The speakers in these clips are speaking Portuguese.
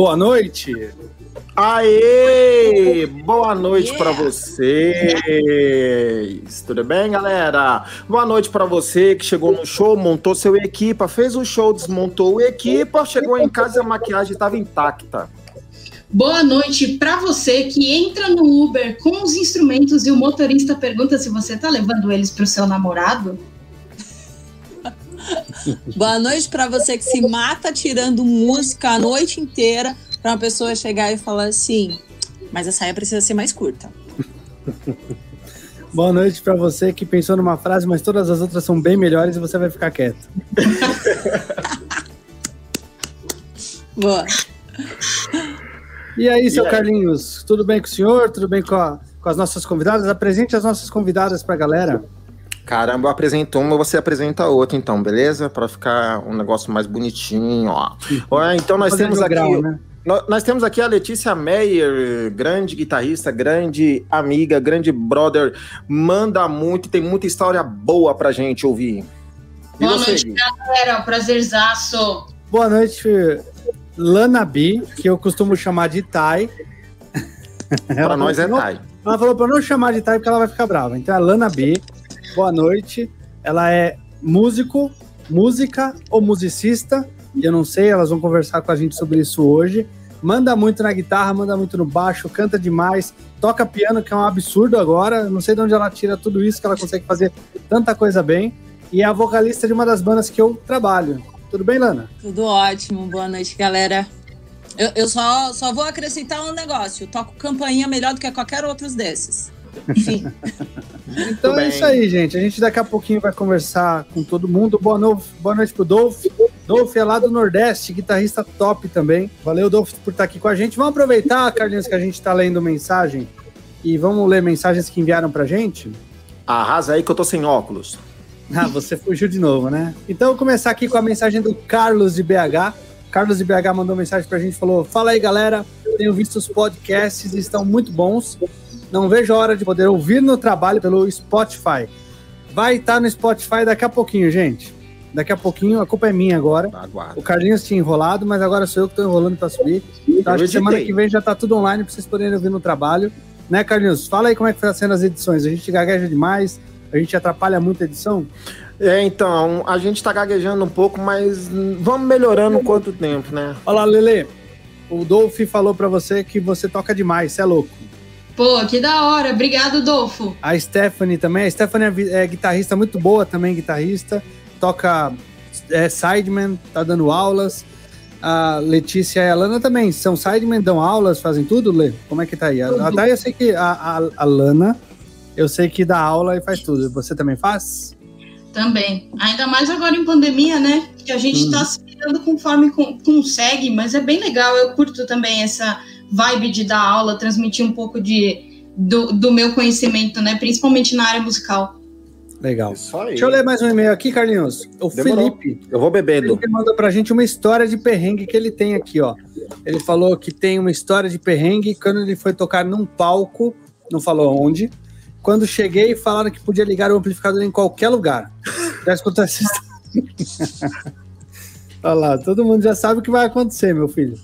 Boa noite. Aê! Boa noite yeah. para vocês. Tudo bem, galera? Boa noite para você que chegou no show, montou seu equipa, fez o show, desmontou o equipa, chegou em casa e a maquiagem estava intacta. Boa noite para você que entra no Uber com os instrumentos e o motorista pergunta se você tá levando eles para o seu namorado. Boa noite para você que se mata tirando música a noite inteira para uma pessoa chegar e falar assim: mas a saia precisa ser mais curta. Boa noite para você que pensou numa frase, mas todas as outras são bem melhores e você vai ficar quieto. Boa. E aí, seu e aí? Carlinhos, tudo bem com o senhor? Tudo bem com, a, com as nossas convidadas? Apresente as nossas convidadas para a galera. Caramba, eu apresento uma, você apresenta outra, então, beleza? Para ficar um negócio mais bonitinho, ó. ó então nós temos aqui. Grau, né? Nós temos aqui a Letícia Meyer, grande guitarrista, grande amiga, grande brother, manda muito, tem muita história boa pra gente ouvir. E Boa você, noite, galera, prazerzaço. Boa noite, Lana B, que eu costumo chamar de Tai. Pra nós é Tai. Ela falou pra não chamar de Tai porque ela vai ficar brava. Então é a Lana B, boa noite. Ela é músico, música ou musicista eu não sei, elas vão conversar com a gente sobre isso hoje. Manda muito na guitarra, manda muito no baixo, canta demais, toca piano, que é um absurdo agora. Não sei de onde ela tira tudo isso, que ela consegue fazer tanta coisa bem. E é a vocalista de uma das bandas que eu trabalho. Tudo bem, Lana? Tudo ótimo. Boa noite, galera. Eu, eu só, só vou acrescentar um negócio. Eu toco campainha melhor do que qualquer outro desses. Enfim. então é isso aí, gente. A gente daqui a pouquinho vai conversar com todo mundo. Boa, no... Boa noite pro Dolph. Dolph é lá do Nordeste, guitarrista top também. Valeu, Dolph, por estar aqui com a gente. Vamos aproveitar, Carlinhos, que a gente está lendo mensagem e vamos ler mensagens que enviaram pra gente? Arrasa aí que eu tô sem óculos. Ah, você fugiu de novo, né? Então, vou começar aqui com a mensagem do Carlos de BH. Carlos de BH mandou mensagem pra gente, falou: Fala aí, galera. Tenho visto os podcasts, estão muito bons. Não vejo a hora de poder ouvir no trabalho pelo Spotify. Vai estar tá no Spotify daqui a pouquinho, gente. Daqui a pouquinho, a culpa é minha agora. Aguardo. O Carlinhos tinha enrolado, mas agora sou eu que estou enrolando para subir. Então, acho que semana que vem já está tudo online para vocês poderem ouvir no trabalho. Né, Carlinhos? Fala aí como é que foi sendo as edições. A gente gagueja demais, a gente atrapalha muito a edição. É, então, a gente está gaguejando um pouco, mas vamos melhorando quanto tempo, né? Olá, Lele. O Dolph falou para você que você toca demais, você é louco. Pô, que da hora. Obrigado, Dolfo. A Stephanie também. A Stephanie é, é guitarrista muito boa também, guitarrista. Toca é, Sideman, tá dando aulas. A Letícia e a Lana também são Sideman, dão aulas, fazem tudo, Lê? Como é que tá aí? A, a Thay, eu sei que a, a, a Lana, eu sei que dá aula e faz tudo. Você também faz? Também. Ainda mais agora em pandemia, né? Que a gente está uhum. se virando conforme consegue, mas é bem legal. Eu curto também essa vibe de dar aula, transmitir um pouco de, do, do meu conhecimento, né? Principalmente na área musical. Legal. Deixa eu ler mais um e-mail aqui, Carlinhos. O Demorou. Felipe. Eu vou bebendo. Ele mandou pra gente uma história de perrengue que ele tem aqui, ó. Ele falou que tem uma história de perrengue quando ele foi tocar num palco, não falou onde. Quando cheguei, falaram que podia ligar o amplificador em qualquer lugar. Já escutou essa história? Olha lá, todo mundo já sabe o que vai acontecer, meu filho.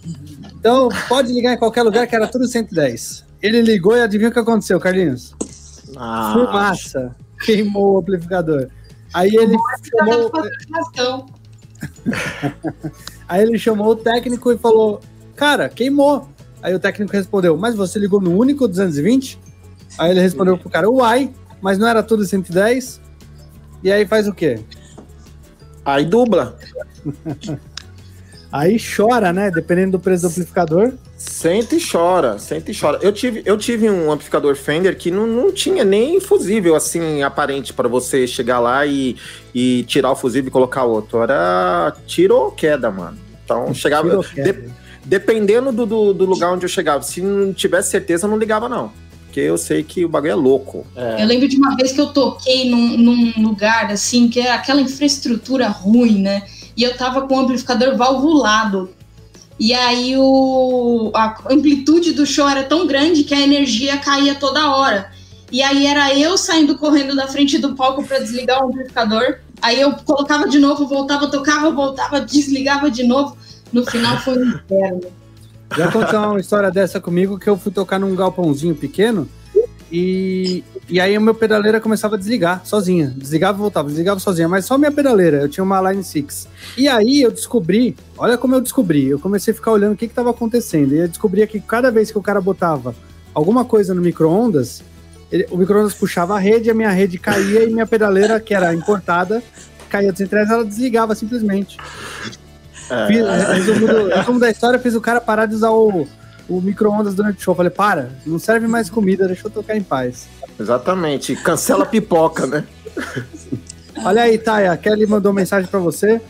Então, pode ligar em qualquer lugar que era tudo 110. Ele ligou e adivinha o que aconteceu, Carlinhos? Ah. Fumaça. Queimou o amplificador. Aí ele chamou. Aí ele chamou o técnico e falou: Cara, queimou. Aí o técnico respondeu: Mas você ligou no único 220? Aí ele respondeu pro cara: Uai, mas não era tudo 110? E aí faz o quê? Aí dubla. Aí chora, né? Dependendo do preço do amplificador. Sente e chora, sente e chora. Eu tive, eu tive um amplificador Fender que não, não tinha nem fusível assim aparente para você chegar lá e, e tirar o fusível e colocar outro. Era tiro ou queda, mano. Então chegava. De, dependendo do, do, do, lugar onde eu chegava, se não tivesse certeza, eu não ligava, não. Porque eu sei que o bagulho é louco. É. Eu lembro de uma vez que eu toquei num, num lugar assim, que é aquela infraestrutura ruim, né? e eu tava com o amplificador valvulado. E aí o, a amplitude do show era tão grande que a energia caía toda hora. E aí era eu saindo correndo da frente do palco para desligar o amplificador. Aí eu colocava de novo, voltava, tocava, voltava, desligava de novo. No final foi um inferno. Já aconteceu uma história dessa comigo que eu fui tocar num galpãozinho pequeno e, e aí a minha pedaleira começava a desligar sozinha. Desligava e voltava, desligava sozinha, mas só minha pedaleira. Eu tinha uma Line 6. E aí eu descobri, olha como eu descobri. Eu comecei a ficar olhando o que estava acontecendo. E eu descobria que cada vez que o cara botava alguma coisa no micro-ondas, o micro-ondas puxava a rede, a minha rede caía e minha pedaleira, que era importada, caía dos centrais, ela desligava simplesmente. É. Fiz, resumo, do, resumo da história, fiz o cara parar de usar o, o micro-ondas durante o show. Falei, para, não serve mais comida, deixa eu tocar em paz. Exatamente, cancela a pipoca, né? Olha aí, Taya, a Kelly mandou mensagem para você,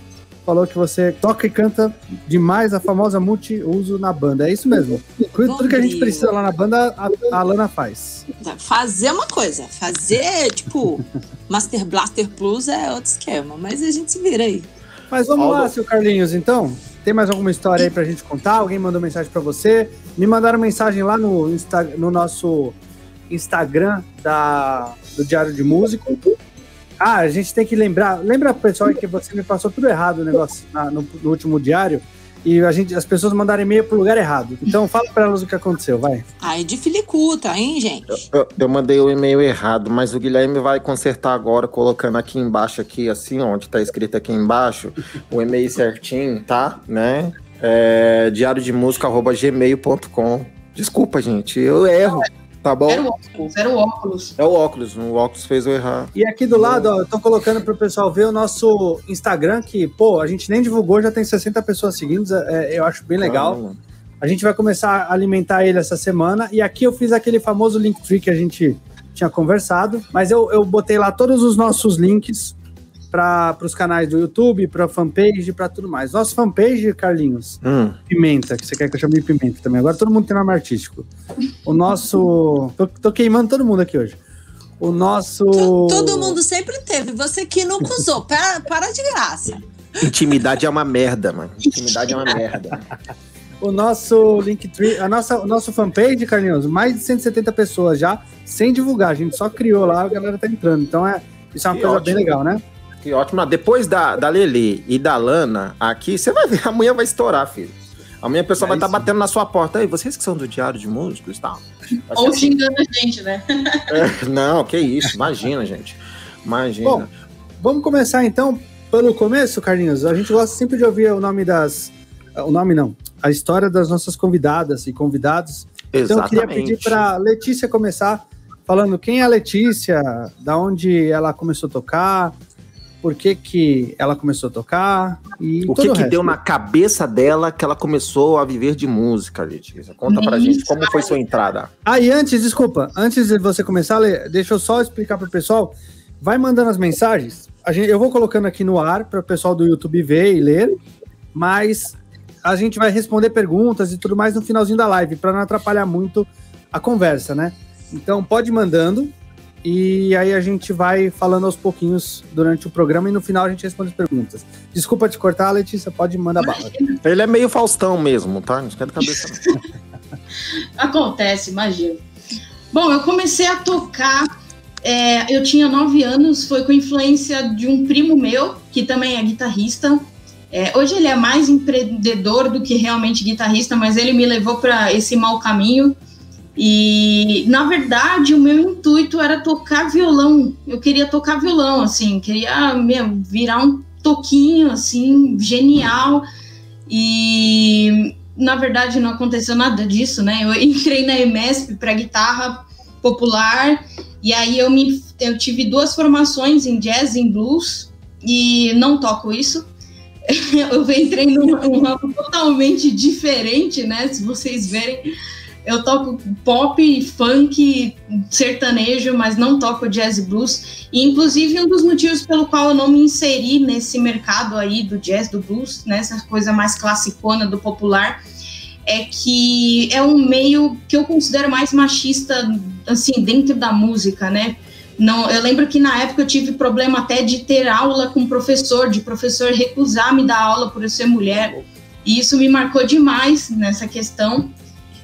falou que você toca e canta demais a famosa multi-uso na banda. É isso mesmo. Tudo que a gente precisa lá na banda, a, a Lana faz. Fazer uma coisa, fazer, tipo, Master Blaster Plus é outro esquema, mas a gente se vira aí. Mas vamos Aldo. lá, seu Carlinhos, então. Tem mais alguma história aí pra gente contar? Alguém mandou mensagem para você? Me mandaram mensagem lá no, Insta, no nosso Instagram da, do Diário de Músico. Ah, a gente tem que lembrar. Lembra, pessoal, que você me passou tudo errado o negócio na, no, no último diário e a gente, as pessoas mandaram e-mail pro lugar errado. Então fala para elas o que aconteceu, vai. Aí de filicuta, hein, gente? Eu, eu, eu mandei o e-mail errado, mas o Guilherme vai consertar agora, colocando aqui embaixo, aqui, assim, onde tá escrito aqui embaixo, o e-mail certinho, tá? Né? É, diário de música, arroba gmail.com. Desculpa, gente, eu erro. Tá bom? Era o óculos, era o óculos. É o óculos, o óculos fez eu errar. E aqui do lado, ó, eu tô colocando pro pessoal ver o nosso Instagram, que, pô, a gente nem divulgou, já tem 60 pessoas seguindo, é, eu acho bem legal. Caramba. A gente vai começar a alimentar ele essa semana. E aqui eu fiz aquele famoso Linktree que a gente tinha conversado, mas eu, eu botei lá todos os nossos links para os canais do YouTube, para fanpage, para tudo mais. Nosso fanpage, Carlinhos, hum. Pimenta, que você quer que eu chame de Pimenta também. Agora todo mundo tem nome artístico. O nosso. Tô, tô queimando todo mundo aqui hoje. O nosso. Todo mundo sempre teve. Você que nunca usou. para, para de graça. Intimidade é uma merda, mano. Intimidade é uma merda. o nosso Linktree, a nossa, o nosso fanpage, Carlinhos, mais de 170 pessoas já, sem divulgar. A gente só criou lá, a galera tá entrando. Então é, isso é uma que coisa ótimo. bem legal, né? Que ótimo. Depois da, da Lele e da Lana aqui, você vai ver, amanhã vai estourar, filho. Amanhã a pessoa é vai estar tá batendo na sua porta. Aí, vocês que são do Diário de Músicos e tal. Ou assim. xingando a gente, né? É, não, que isso. Imagina, gente. Imagina. Bom, vamos começar então pelo começo, Carlinhos. A gente gosta sempre de ouvir o nome das. O nome não. A história das nossas convidadas e convidados. Exatamente. Então eu queria pedir para Letícia começar falando quem é a Letícia, da onde ela começou a tocar, por que, que ela começou a tocar e o que, que deu na cabeça dela que ela começou a viver de música, Letícia. Conta pra gente como foi sua entrada. Ah, e antes, desculpa, antes de você começar, deixa eu só explicar pro pessoal. Vai mandando as mensagens. A gente, eu vou colocando aqui no ar para o pessoal do YouTube ver e ler, mas a gente vai responder perguntas e tudo mais no finalzinho da live, para não atrapalhar muito a conversa, né? Então pode ir mandando, e aí a gente vai falando aos pouquinhos durante o programa e no final a gente responde as perguntas. Desculpa te cortar, Letícia, pode mandar bala. Ele é meio Faustão mesmo, tá? Não esquenta a cabeça. Acontece, imagina. Bom, eu comecei a tocar, é, eu tinha nove anos, foi com influência de um primo meu, que também é guitarrista. É, hoje ele é mais empreendedor do que realmente guitarrista, mas ele me levou para esse mau caminho. E, na verdade, o meu intuito era tocar violão. Eu queria tocar violão, assim, queria meu, virar um toquinho, assim, genial. E, na verdade, não aconteceu nada disso, né? Eu entrei na EMESP para guitarra popular, e aí eu, me, eu tive duas formações em jazz e em blues, e não toco isso. eu entrei num ramo totalmente diferente, né? Se vocês verem eu toco pop, funk, sertanejo, mas não toco jazz e blues. E, inclusive, um dos motivos pelo qual eu não me inseri nesse mercado aí do jazz, do blues, nessa né, coisa mais classicona do popular, é que é um meio que eu considero mais machista, assim, dentro da música, né? Não, eu lembro que na época eu tive problema até de ter aula com professor, de professor recusar me dar aula por eu ser mulher. E isso me marcou demais nessa questão.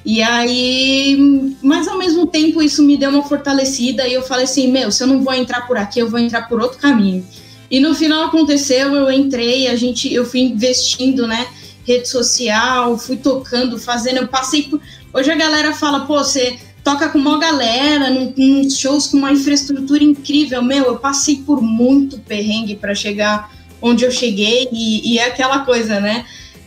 E aí, mas ao mesmo tempo isso me deu uma fortalecida e eu falei assim, meu, se eu não vou entrar por aqui, eu vou entrar por outro caminho. E no final aconteceu, eu entrei, a gente, eu fui investindo, né? rede social, fui tocando, fazendo, eu passei por... Hoje a galera fala, pô, você toca com uma galera, num, shows com uma infraestrutura incrível. Meu, eu passei por muito perrengue para chegar onde eu cheguei e, e, é aquela coisa, né?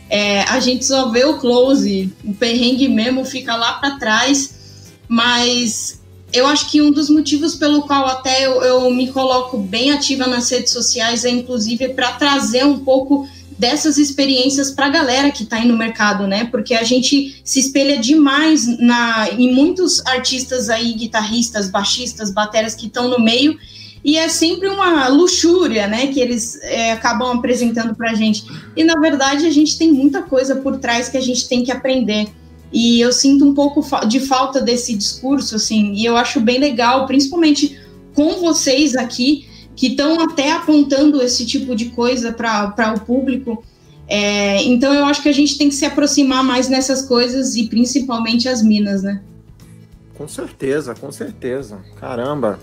É, a gente só vê o close, o perrengue mesmo fica lá para trás, mas eu acho que um dos motivos pelo qual até eu, eu me coloco bem ativa nas redes sociais é inclusive para trazer um pouco dessas experiências para a galera que está aí no mercado, né? Porque a gente se espelha demais na, em muitos artistas aí, guitarristas, baixistas, bateras que estão no meio, e é sempre uma luxúria, né? Que eles é, acabam apresentando para a gente. E na verdade a gente tem muita coisa por trás que a gente tem que aprender. E eu sinto um pouco de falta desse discurso, assim, e eu acho bem legal, principalmente com vocês aqui, que estão até apontando esse tipo de coisa para o público. É, então eu acho que a gente tem que se aproximar mais nessas coisas e principalmente as minas, né? Com certeza, com certeza. Caramba.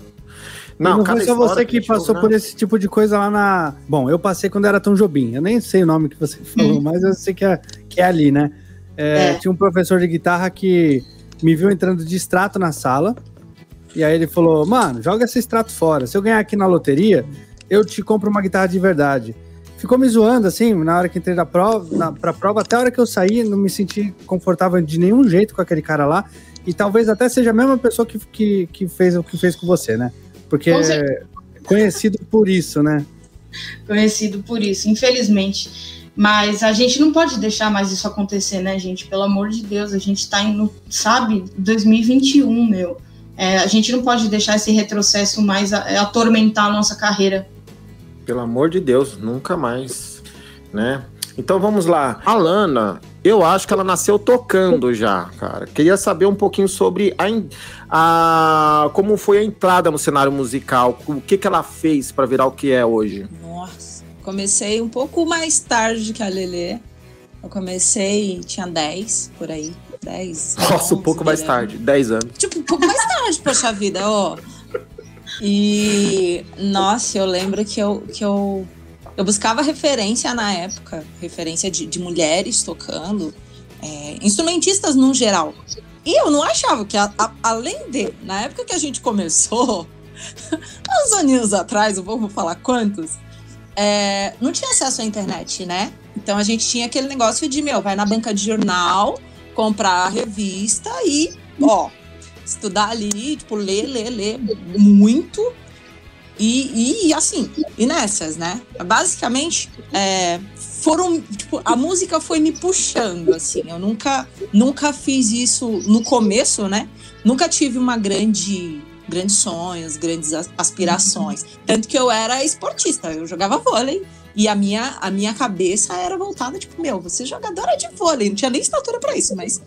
Não, não foi só você que passou né? por esse tipo de coisa lá na. Bom, eu passei quando era Tom Jobim. Eu nem sei o nome que você falou, mas eu sei que é, que é ali, né? É, é. Tinha um professor de guitarra que me viu entrando de extrato na sala. E aí ele falou: Mano, joga esse extrato fora. Se eu ganhar aqui na loteria, eu te compro uma guitarra de verdade. Ficou me zoando, assim, na hora que entrei na prova, na, pra prova, até a hora que eu saí, não me senti confortável de nenhum jeito com aquele cara lá. E talvez até seja a mesma pessoa que, que, que fez o que fez com você, né? Porque é conhecido por isso, né? Conhecido por isso, infelizmente. Mas a gente não pode deixar mais isso acontecer, né, gente? Pelo amor de Deus, a gente tá indo, sabe, 2021, meu. É, a gente não pode deixar esse retrocesso mais é, atormentar a nossa carreira. Pelo amor de Deus, nunca mais, né? Então vamos lá. A Lana, eu acho que ela nasceu tocando já, cara. Queria saber um pouquinho sobre a, a como foi a entrada no cenário musical, o que, que ela fez para virar o que é hoje. Nossa, comecei um pouco mais tarde que a Lelê. Eu comecei, tinha 10 por aí. 10. Nossa, 11, um pouco mais tarde, 10 anos. Tipo, um pouco mais tarde, poxa vida, ó. E, nossa, eu lembro que eu, que eu, eu buscava referência na época, referência de, de mulheres tocando, é, instrumentistas no geral. E eu não achava que, a, a, além de, na época que a gente começou, uns aninhos atrás, eu vou falar quantos, é, não tinha acesso à internet, né? Então a gente tinha aquele negócio de, meu, vai na banca de jornal, comprar a revista e, ó, estudar ali, tipo, ler, ler, ler muito. E, e assim, e nessas, né? Basicamente, é, foram, tipo, a música foi me puxando, assim. Eu nunca, nunca fiz isso no começo, né? Nunca tive uma grande grandes sonhos, grandes aspirações. Tanto que eu era esportista, eu jogava vôlei e a minha, a minha cabeça era voltada, tipo, meu, você é jogadora de vôlei, não tinha nem estatura para isso, mas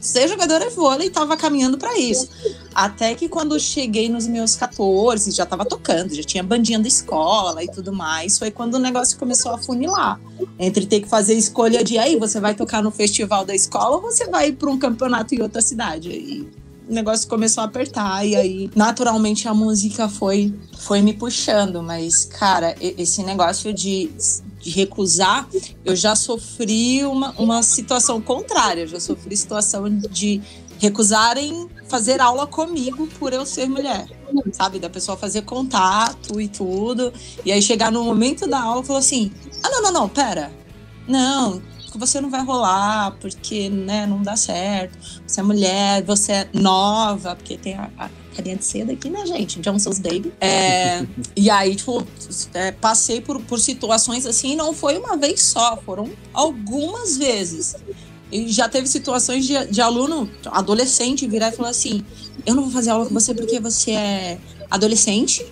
ser jogadora de vôlei tava caminhando para isso. Até que quando cheguei nos meus 14, já tava tocando, já tinha bandinha da escola e tudo mais, foi quando o negócio começou a funilar. Entre ter que fazer escolha de aí, você vai tocar no festival da escola ou você vai para um campeonato em outra cidade. E o negócio começou a apertar e aí naturalmente a música foi foi me puxando, mas cara, esse negócio de, de recusar, eu já sofri uma, uma situação contrária, eu já sofri situação de recusarem fazer aula comigo por eu ser mulher, sabe? Da pessoa fazer contato e tudo, e aí chegar no momento da aula e assim: ah, não, não, não, pera, não, que você não vai rolar, porque né, não dá certo. Você é mulher, você é nova, porque tem a, a carinha de seda aqui, né, gente? Johnson's Baby. É, e aí, tipo, é, passei por, por situações assim, não foi uma vez só, foram algumas vezes. E já teve situações de, de aluno, adolescente, virar e falar assim: Eu não vou fazer aula com você porque você é adolescente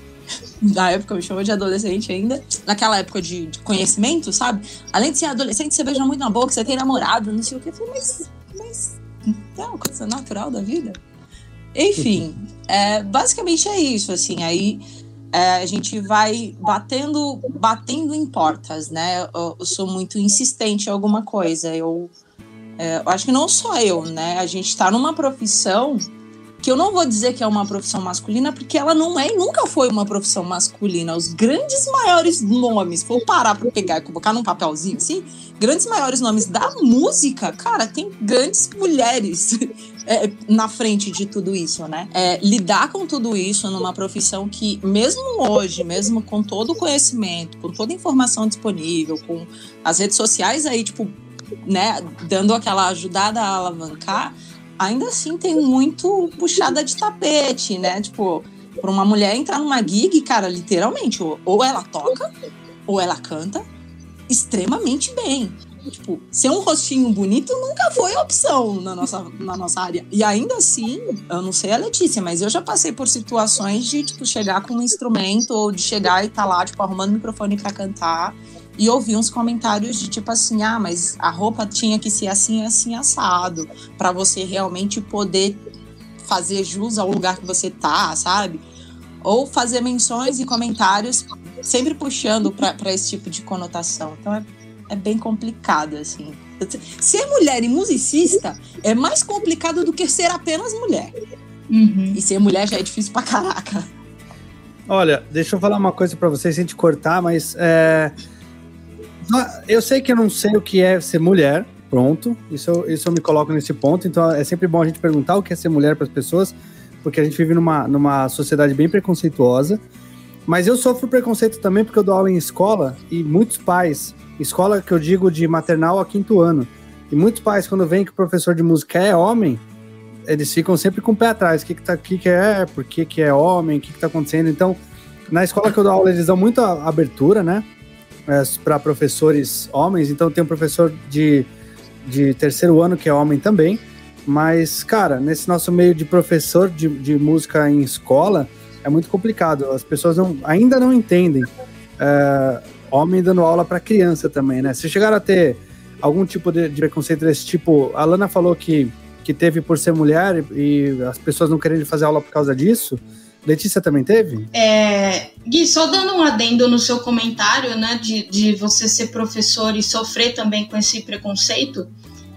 na época, me chamou de adolescente ainda, naquela época de, de, conhecimento, sabe? Além de ser adolescente, você beija muito na boca, você tem namorado, não sei o que. Eu falei, mas, mas é uma coisa natural da vida. Enfim, é, basicamente é isso, assim, aí é, a gente vai batendo, batendo em portas, né? Eu, eu sou muito insistente em alguma coisa, eu, é, eu acho que não só eu, né? A gente está numa profissão que eu não vou dizer que é uma profissão masculina, porque ela não é e nunca foi uma profissão masculina. Os grandes maiores nomes, vou parar para pegar e colocar num papelzinho assim, grandes maiores nomes da música, cara, tem grandes mulheres é, na frente de tudo isso, né? É, lidar com tudo isso numa profissão que, mesmo hoje, mesmo com todo o conhecimento, com toda a informação disponível, com as redes sociais aí, tipo, né, dando aquela ajudada a alavancar ainda assim tem muito puxada de tapete, né? Tipo, para uma mulher entrar numa gig, cara, literalmente, ou, ou ela toca, ou ela canta extremamente bem. Tipo, ser um rostinho bonito nunca foi opção na nossa, na nossa área. E ainda assim, eu não sei a Letícia, mas eu já passei por situações de, tipo, chegar com um instrumento ou de chegar e estar tá lá, tipo, arrumando o microfone para cantar e ouvi uns comentários de tipo assim, ah, mas a roupa tinha que ser assim, assim, assado, para você realmente poder fazer jus ao lugar que você tá, sabe? Ou fazer menções e comentários sempre puxando para esse tipo de conotação. Então é, é bem complicado, assim. Ser mulher e musicista é mais complicado do que ser apenas mulher. Uhum. E ser mulher já é difícil pra caraca. Olha, deixa eu falar uma coisa para vocês sem te cortar, mas é, eu sei que eu não sei o que é ser mulher, pronto. Isso, isso eu me coloco nesse ponto. Então é sempre bom a gente perguntar o que é ser mulher para as pessoas, porque a gente vive numa, numa sociedade bem preconceituosa. Mas eu sofro preconceito também porque eu dou aula em escola e muitos pais, escola que eu digo de maternal a quinto ano, e muitos pais, quando veem que o professor de música é homem, eles ficam sempre com o pé atrás. O que, que, tá, que, que é? Por que, que é homem? O que, que tá acontecendo? Então, na escola que eu dou aula, eles dão muita abertura, né? É, para professores homens, então tem um professor de, de terceiro ano que é homem também. Mas, cara, nesse nosso meio de professor de, de música em escola, é muito complicado. As pessoas não, ainda não entendem. É, homem dando aula para criança também, né? Se chegaram a ter algum tipo de, de, preconceito desse tipo, a Lana falou que, que teve por ser mulher e, e as pessoas não querendo fazer aula por causa disso. Letícia também teve? É, Gui, só dando um adendo no seu comentário, né, de, de você ser professor e sofrer também com esse preconceito,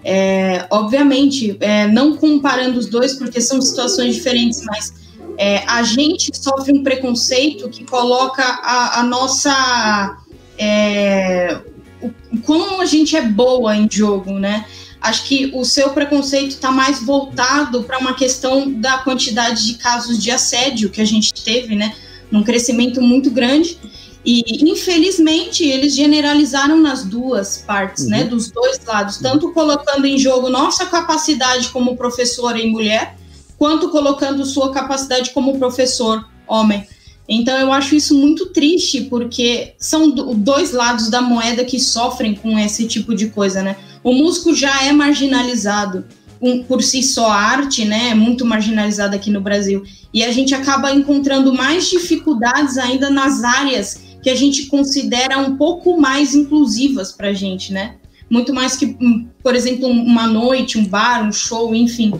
é, obviamente, é, não comparando os dois, porque são situações diferentes, mas é, a gente sofre um preconceito que coloca a, a nossa. É, o, como a gente é boa em jogo, né? Acho que o seu preconceito está mais voltado para uma questão da quantidade de casos de assédio que a gente teve, né? Num crescimento muito grande. E, infelizmente, eles generalizaram nas duas partes, né? uhum. né? Dos dois lados, tanto colocando em jogo nossa capacidade como professora e mulher, quanto colocando sua capacidade como professor homem. Então eu acho isso muito triste, porque são dois lados da moeda que sofrem com esse tipo de coisa, né? O músico já é marginalizado por si só, a arte, né? É muito marginalizada aqui no Brasil. E a gente acaba encontrando mais dificuldades ainda nas áreas que a gente considera um pouco mais inclusivas para a gente, né? Muito mais que, hum, por exemplo, uma noite, um bar, um show, enfim.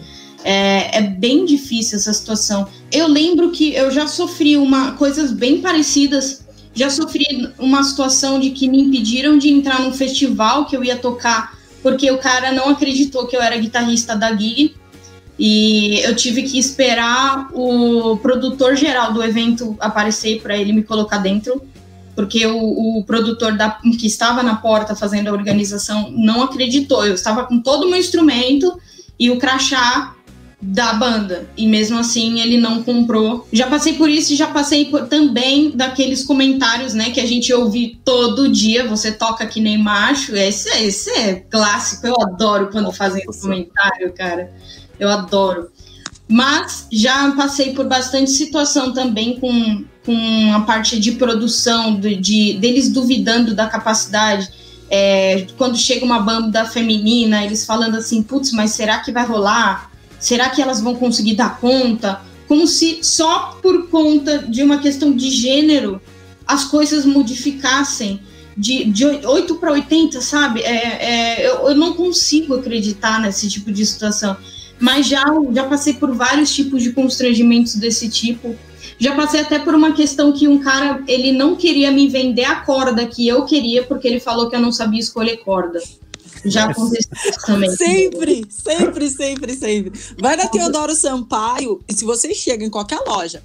É, é, bem difícil essa situação. Eu lembro que eu já sofri uma coisas bem parecidas. Já sofri uma situação de que me impediram de entrar num festival que eu ia tocar, porque o cara não acreditou que eu era guitarrista da gig. E eu tive que esperar o produtor geral do evento aparecer para ele me colocar dentro, porque o, o produtor da, que estava na porta fazendo a organização não acreditou. Eu estava com todo o meu instrumento e o crachá da banda. E mesmo assim ele não comprou. Já passei por isso e já passei por, também daqueles comentários, né, que a gente ouve todo dia. Você toca que nem macho. Esse, esse é clássico. Eu adoro quando fazem esse comentário, cara. Eu adoro. Mas já passei por bastante situação também com, com a parte de produção, de, de deles duvidando da capacidade. É, quando chega uma banda feminina, eles falando assim, putz, mas será que vai rolar? Será que elas vão conseguir dar conta? Como se só por conta de uma questão de gênero as coisas modificassem de, de 8 para 80, sabe? É, é, eu, eu não consigo acreditar nesse tipo de situação. Mas já, já passei por vários tipos de constrangimentos desse tipo. Já passei até por uma questão que um cara, ele não queria me vender a corda que eu queria, porque ele falou que eu não sabia escolher corda. Já aconteceu isso também. Sempre, sempre, sempre, sempre. Vai na Teodoro Sampaio e se você chega em qualquer loja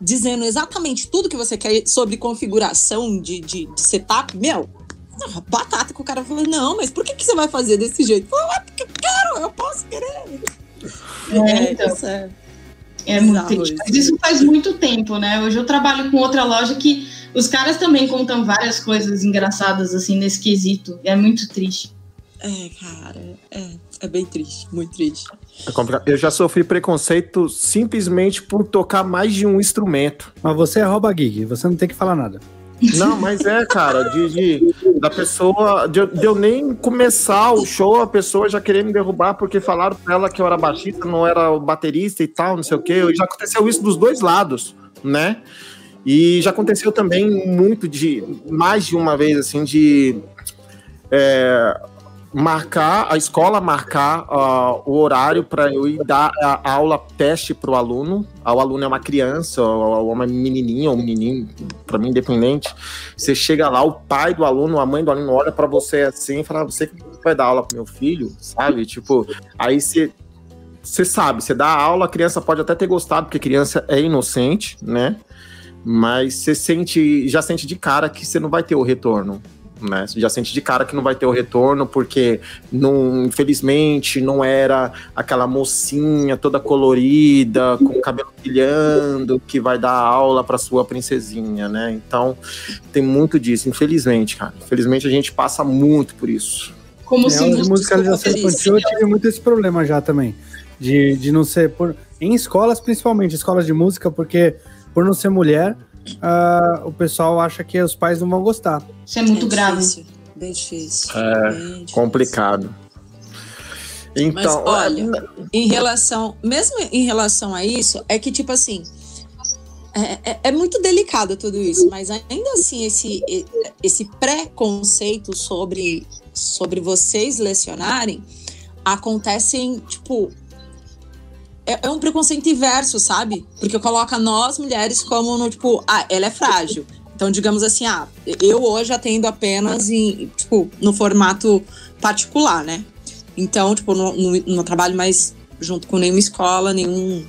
dizendo exatamente tudo que você quer sobre configuração de, de, de setup, meu, batata que o cara falou, não, mas por que, que você vai fazer desse jeito? Falei, é porque eu quero, eu posso querer. É, é então. Isso é, é muito triste. Mas isso faz muito tempo, né? Hoje eu trabalho com outra loja que os caras também contam várias coisas engraçadas assim nesse quesito. É muito triste. É, cara, é, é bem triste, muito triste. É eu já sofri preconceito simplesmente por tocar mais de um instrumento. Mas você é rouba gig, você não tem que falar nada. Não, mas é, cara, de, de da pessoa, de, de, eu nem começar o show, a pessoa já querer me derrubar porque falaram pra ela que eu era baixista, não era o baterista e tal, não sei o quê. Já aconteceu isso dos dois lados, né? E já aconteceu também muito de, mais de uma vez, assim, de. É, marcar, a escola marcar uh, o horário para eu ir dar a aula teste para o aluno. O aluno é uma criança, ou uma menininha, ou um menininho, para mim, independente. Você chega lá, o pai do aluno, a mãe do aluno olha para você assim e fala: Você vai dar aula para meu filho, sabe? Tipo, aí você. Você sabe, você dá aula, a criança pode até ter gostado, porque criança é inocente, né? Mas você sente, já sente de cara que você não vai ter o retorno né? Você já sente de cara que não vai ter o retorno, porque não, infelizmente não era aquela mocinha toda colorida, com o cabelo brilhando, que vai dar aula para sua princesinha, né? Então tem muito disso, infelizmente, cara. Infelizmente a gente passa muito por isso. Como é, se de musicalização infantil eu tive muito esse problema já também. De, de não ser. Por, em escolas, principalmente, escolas de música, porque por não ser mulher, uh, o pessoal acha que os pais não vão gostar. Isso é muito é grave. Difícil, bem difícil. É bem difícil. complicado. Então, Mas, olha, em relação, mesmo em relação a isso, é que tipo assim, é, é, é, muito delicado tudo isso, mas ainda assim esse, esse preconceito sobre, sobre vocês lecionarem acontecem tipo é, é, um preconceito inverso, sabe? Porque coloca nós mulheres como no tipo, ah, ela é frágil. Então, digamos assim, ah, eu hoje atendo apenas em, tipo, no formato particular, né? Então, tipo, não, trabalho mais junto com nenhuma escola, nenhum,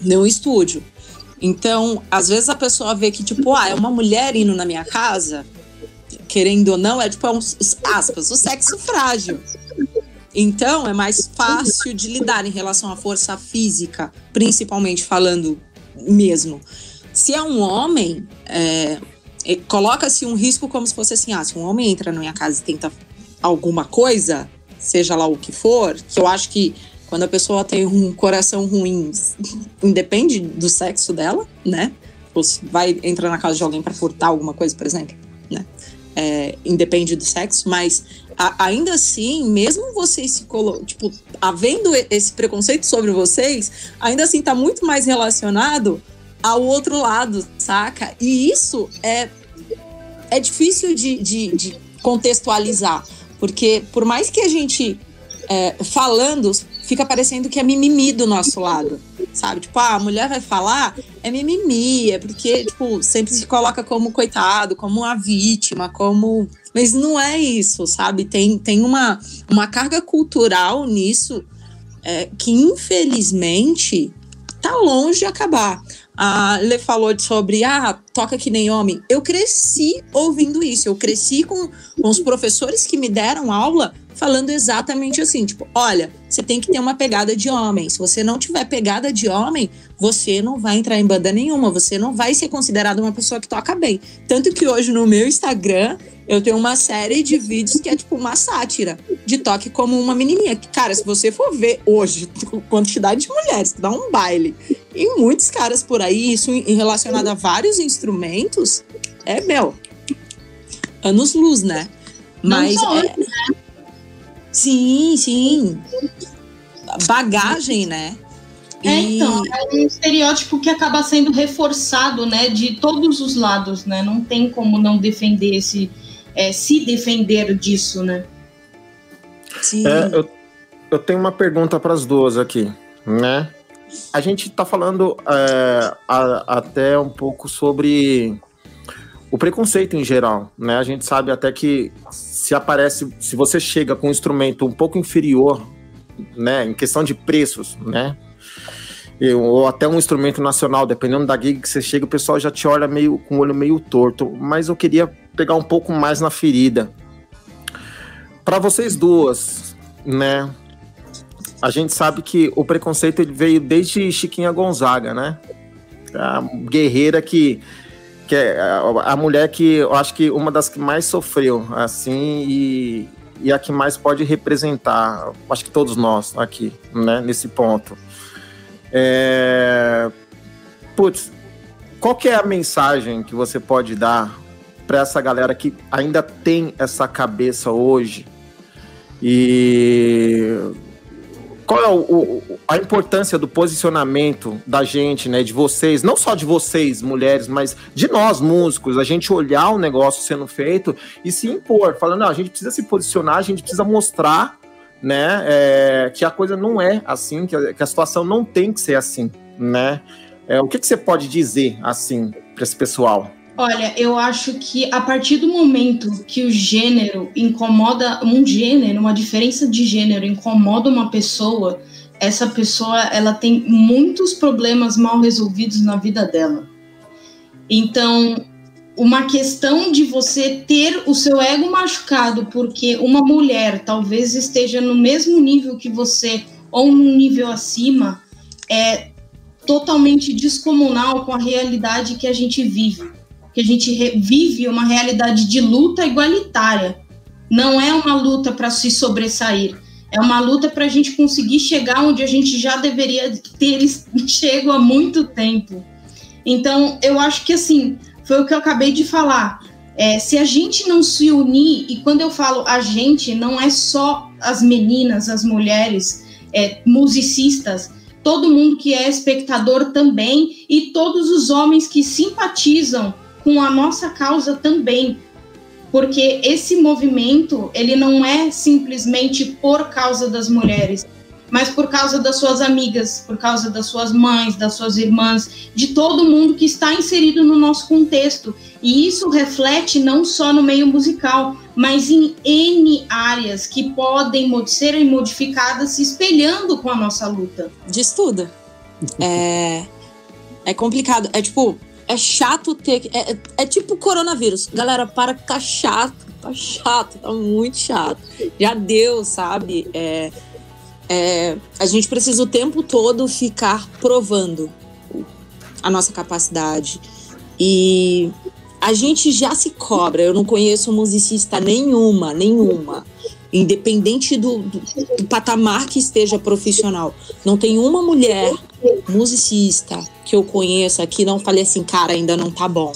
nenhum estúdio. Então, às vezes a pessoa vê que, tipo, ah, é uma mulher indo na minha casa, querendo ou não, é tipo, é um, aspas, o sexo frágil. Então, é mais fácil de lidar em relação à força física, principalmente falando mesmo. Se é um homem, é, é, coloca-se um risco como se fosse assim: ah, se um homem entra na minha casa e tenta alguma coisa, seja lá o que for, que eu acho que quando a pessoa tem um coração ruim, independe do sexo dela, né? Ou vai entrar na casa de alguém para furtar alguma coisa, por exemplo, né? É, independe do sexo, mas a, ainda assim, mesmo vocês se colocam, tipo, havendo esse preconceito sobre vocês, ainda assim tá muito mais relacionado ao outro lado, saca? E isso é, é difícil de, de, de contextualizar, porque por mais que a gente é, falando, fica parecendo que é mimimi do nosso lado, sabe? Tipo, ah, a mulher vai falar, é mimimi, é porque, tipo, sempre se coloca como coitado, como a vítima, como. Mas não é isso, sabe? Tem, tem uma, uma carga cultural nisso é, que, infelizmente, tá longe de acabar. A Lê falou sobre, ah, toca que nem homem. Eu cresci ouvindo isso. Eu cresci com, com os professores que me deram aula falando exatamente assim, tipo, olha, você tem que ter uma pegada de homem. Se você não tiver pegada de homem, você não vai entrar em banda nenhuma, você não vai ser considerado uma pessoa que toca bem. Tanto que hoje no meu Instagram eu tenho uma série de vídeos que é tipo uma sátira de toque como uma menininha. Cara, se você for ver hoje quantidade de mulheres que dá um baile e muitos caras por aí, isso relacionado a vários instrumentos, é meu. Anos luz, né? Mas é, né? Sim, sim. Bagagem, né? É, então, é um estereótipo que acaba sendo reforçado, né, de todos os lados, né? Não tem como não defender esse, é, se defender disso, né? Sim. É, eu, eu tenho uma pergunta para as duas aqui, né? A gente está falando é, a, até um pouco sobre o preconceito em geral, né? A gente sabe até que se aparece, se você chega com um instrumento um pouco inferior, né, em questão de preços, né? Ou até um instrumento nacional, dependendo da gig que você chega, o pessoal já te olha meio com o olho meio torto. Mas eu queria pegar um pouco mais na ferida. Para vocês duas, né? A gente sabe que o preconceito veio desde Chiquinha Gonzaga, né? A guerreira que que é a mulher que eu acho que uma das que mais sofreu, assim, e, e a que mais pode representar, acho que todos nós aqui, né, nesse ponto. É... Putz, qual que é a mensagem que você pode dar para essa galera que ainda tem essa cabeça hoje? E qual é o, o, a importância do posicionamento da gente, né, de vocês, não só de vocês, mulheres, mas de nós, músicos, a gente olhar o negócio sendo feito e se impor, falando, não, a gente precisa se posicionar, a gente precisa mostrar, né, é, que a coisa não é assim, que a, que a, situação não tem que ser assim, né? É, o que, que você pode dizer, assim, para esse pessoal? Olha, eu acho que a partir do momento que o gênero incomoda um gênero, uma diferença de gênero incomoda uma pessoa, essa pessoa ela tem muitos problemas mal resolvidos na vida dela. Então, uma questão de você ter o seu ego machucado porque uma mulher talvez esteja no mesmo nível que você ou num nível acima é totalmente descomunal com a realidade que a gente vive que a gente vive uma realidade de luta igualitária. Não é uma luta para se sobressair, é uma luta para a gente conseguir chegar onde a gente já deveria ter chego há muito tempo. Então, eu acho que assim, foi o que eu acabei de falar. É, se a gente não se unir, e quando eu falo a gente, não é só as meninas, as mulheres, é, musicistas, todo mundo que é espectador também, e todos os homens que simpatizam com a nossa causa também, porque esse movimento ele não é simplesmente por causa das mulheres, mas por causa das suas amigas, por causa das suas mães, das suas irmãs, de todo mundo que está inserido no nosso contexto. E isso reflete não só no meio musical, mas em N áreas que podem serem modificadas se espelhando com a nossa luta. De estuda. É, é complicado. É tipo, é chato ter. É, é tipo coronavírus. Galera, para que tá chato. Tá chato, tá muito chato. Já deu, sabe? É, é, a gente precisa o tempo todo ficar provando a nossa capacidade. E a gente já se cobra. Eu não conheço musicista nenhuma, nenhuma. Independente do, do, do patamar que esteja profissional. Não tem uma mulher musicista que eu conheço aqui não falei assim, cara, ainda não tá bom.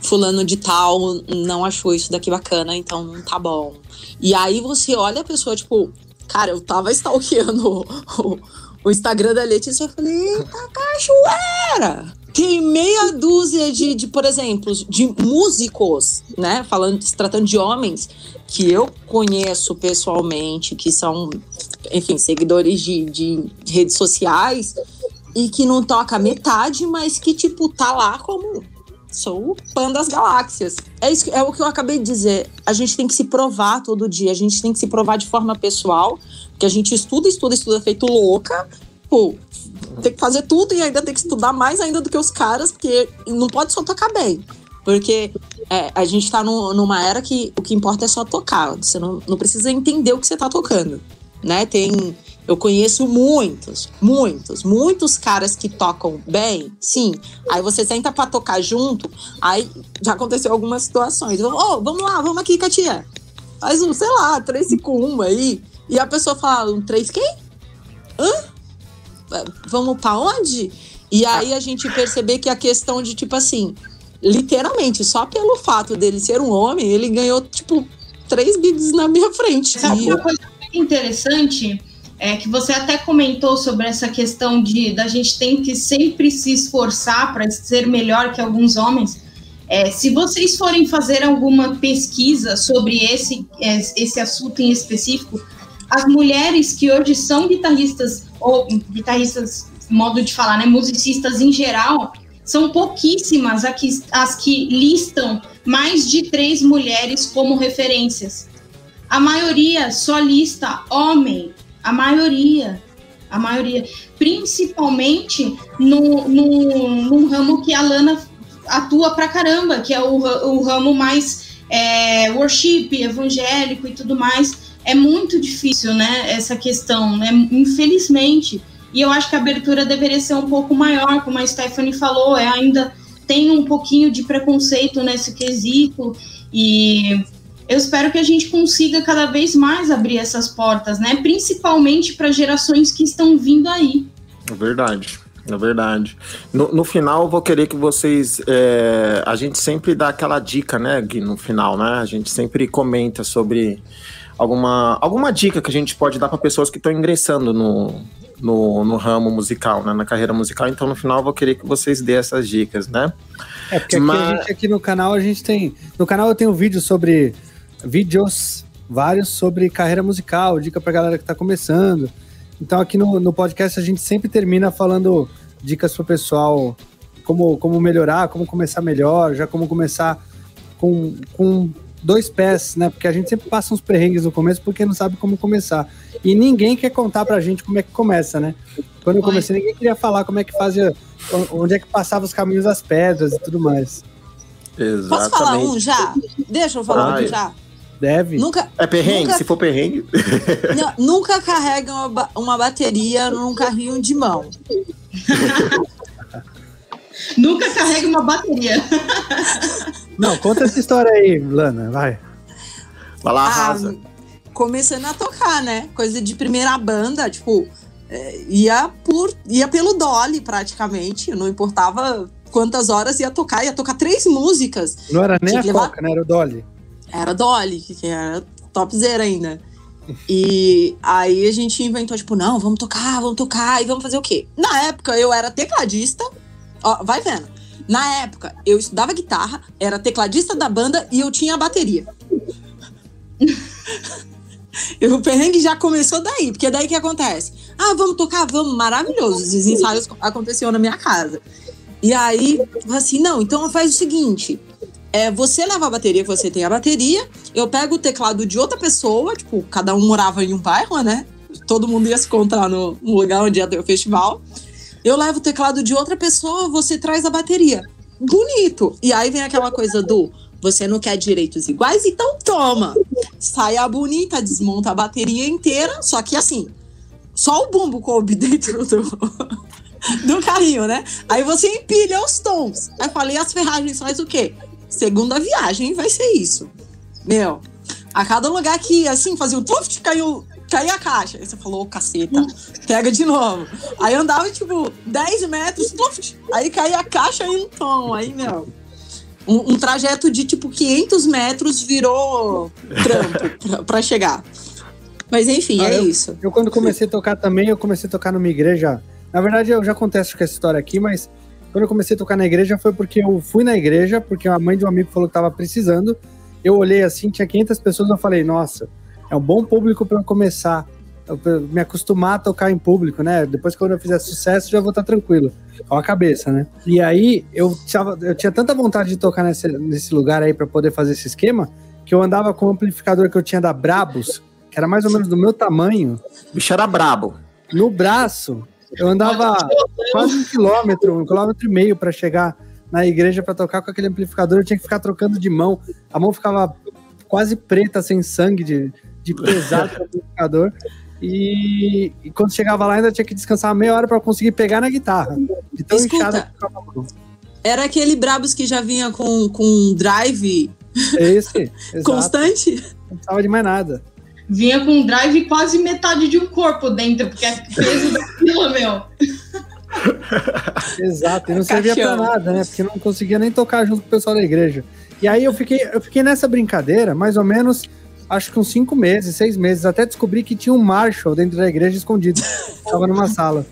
Fulano de tal não achou isso daqui bacana, então não tá bom. E aí você olha a pessoa, tipo, cara, eu tava stalkeando o, o Instagram da Letícia e falei, eita cachoeira! Tem meia dúzia de, de, por exemplo, de músicos, né? Falando, se tratando de homens que eu conheço pessoalmente, que são, enfim, seguidores de, de redes sociais, e que não toca metade, mas que, tipo, tá lá como sou o pan das galáxias. É, isso, é o que eu acabei de dizer. A gente tem que se provar todo dia, a gente tem que se provar de forma pessoal, que a gente estuda, estuda, estuda feito louca. Pô, tem que fazer tudo e ainda tem que estudar mais ainda do que os caras, porque não pode só tocar bem. Porque é, a gente tá no, numa era que o que importa é só tocar. Você não, não precisa entender o que você tá tocando. Né? Tem eu conheço muitos, muitos, muitos caras que tocam bem, sim. Aí você senta pra tocar junto, aí já aconteceu algumas situações. Oh, vamos lá, vamos aqui, Katia. Faz um, sei lá, três com uma aí. E a pessoa fala, um três quem? Hã? É, vamos pra onde? E aí a gente perceber que a questão de, tipo assim, literalmente, só pelo fato dele ser um homem, ele ganhou, tipo, três gigs na minha frente. Sabe uma coisa interessante? É, que você até comentou sobre essa questão de da gente tem que sempre se esforçar para ser melhor que alguns homens. É, se vocês forem fazer alguma pesquisa sobre esse, é, esse assunto em específico, as mulheres que hoje são guitarristas, ou guitarristas, modo de falar, né, musicistas em geral, são pouquíssimas as que listam mais de três mulheres como referências. A maioria só lista homem, a maioria, a maioria, principalmente no, no, no ramo que a Lana atua pra caramba, que é o, o ramo mais é, worship, evangélico e tudo mais. É muito difícil, né, essa questão, né, infelizmente. E eu acho que a abertura deveria ser um pouco maior, como a Stephanie falou, é, ainda tem um pouquinho de preconceito nesse quesito e eu espero que a gente consiga cada vez mais abrir essas portas, né? Principalmente para gerações que estão vindo aí. É verdade. É verdade. No, no final, eu vou querer que vocês. É, a gente sempre dá aquela dica, né, Gui, no final, né? A gente sempre comenta sobre alguma, alguma dica que a gente pode dar para pessoas que estão ingressando no, no, no, ramo musical, né, na carreira musical. Então, no final, eu vou querer que vocês dêem essas dicas, né? É, porque aqui, Mas... gente, aqui no canal, a gente tem. No canal eu tenho um vídeo sobre vídeos vários sobre carreira musical, dica pra galera que tá começando. Então aqui no, no podcast a gente sempre termina falando dicas pro pessoal, como, como melhorar, como começar melhor, já como começar com, com dois pés, né? Porque a gente sempre passa uns perrengues no começo porque não sabe como começar. E ninguém quer contar pra gente como é que começa, né? Quando eu comecei, ninguém queria falar como é que fazia, onde é que passava os caminhos das pedras e tudo mais. Exatamente. Posso falar um já? Deixa eu falar Ai. um já. Deve. Nunca, é perrengue? Nunca, se for perrengue. Não, nunca carrega uma, uma bateria num carrinho de mão. nunca carrega uma bateria. Não, conta essa história aí, Lana, vai. Vai lá, ah, arrasa. Ah, começando a tocar, né? Coisa de primeira banda, tipo, é, ia, por, ia pelo Dolly praticamente, não importava quantas horas ia tocar, ia tocar três músicas. Não era nem a levar... Coca, né? Era o Dolly. Era Dolly, que era topzera ainda. E aí a gente inventou, tipo, não, vamos tocar, vamos tocar, e vamos fazer o quê? Na época eu era tecladista, ó, vai vendo. Na época eu estudava guitarra, era tecladista da banda e eu tinha a bateria. o perrengue já começou daí, porque daí que acontece? Ah, vamos tocar, vamos, maravilhoso. Os ensaios aconteciam na minha casa. E aí, assim, não, então faz o seguinte: é, você leva a bateria, você tem a bateria, eu pego o teclado de outra pessoa, tipo, cada um morava em um bairro, né? Todo mundo ia se encontrar no, no lugar onde ia ter o festival. Eu levo o teclado de outra pessoa, você traz a bateria. Bonito! E aí vem aquela coisa do você não quer direitos iguais? Então toma! Sai a bonita, desmonta a bateria inteira, só que assim, só o bumbo coube dentro do, do carrinho, né? Aí você empilha os tons. Aí falei, as ferragens faz o quê? Segunda viagem vai ser isso. Meu, a cada lugar que, assim, fazia o tuft, caiu, caiu a caixa. Aí você falou, oh, caceta, pega de novo. Aí andava, tipo, 10 metros, tuft, aí caía a caixa e um tom. Aí, meu, um, um, trajeto de, tipo, 500 metros virou trampo pra, pra chegar. Mas, enfim, ah, é eu, isso. Eu, quando comecei a tocar também, eu comecei a tocar numa igreja. Na verdade, eu já contesto com essa história aqui, mas quando eu comecei a tocar na igreja foi porque eu fui na igreja, porque a mãe de um amigo falou que estava precisando. Eu olhei assim, tinha 500 pessoas, eu falei, nossa, é um bom público para começar, pra me acostumar a tocar em público, né? Depois que eu fizer sucesso, já vou estar tá tranquilo, com a cabeça, né? E aí eu, tava, eu tinha tanta vontade de tocar nesse, nesse lugar aí para poder fazer esse esquema, que eu andava com o amplificador que eu tinha da Brabus, que era mais ou menos do meu tamanho. O bicho era brabo. No braço, eu andava quase um quilômetro, um quilômetro e meio para chegar na igreja para tocar com aquele amplificador. Eu tinha que ficar trocando de mão. A mão ficava quase preta, sem sangue, de, de pesado amplificador. E, e, quando chegava lá, ainda tinha que descansar meia hora para conseguir pegar na guitarra. De tão Escuta, Era aquele Brabus que já vinha com, com drive Esse, constante? Não precisava de mais nada vinha com um drive quase metade de um corpo dentro, porque é peso daquilo, meu. Exato, e não servia pra nada, né? Porque não conseguia nem tocar junto com o pessoal da igreja. E aí eu fiquei, eu fiquei nessa brincadeira, mais ou menos, acho que uns cinco meses, seis meses, até descobri que tinha um Marshall dentro da igreja escondido. Tava numa sala.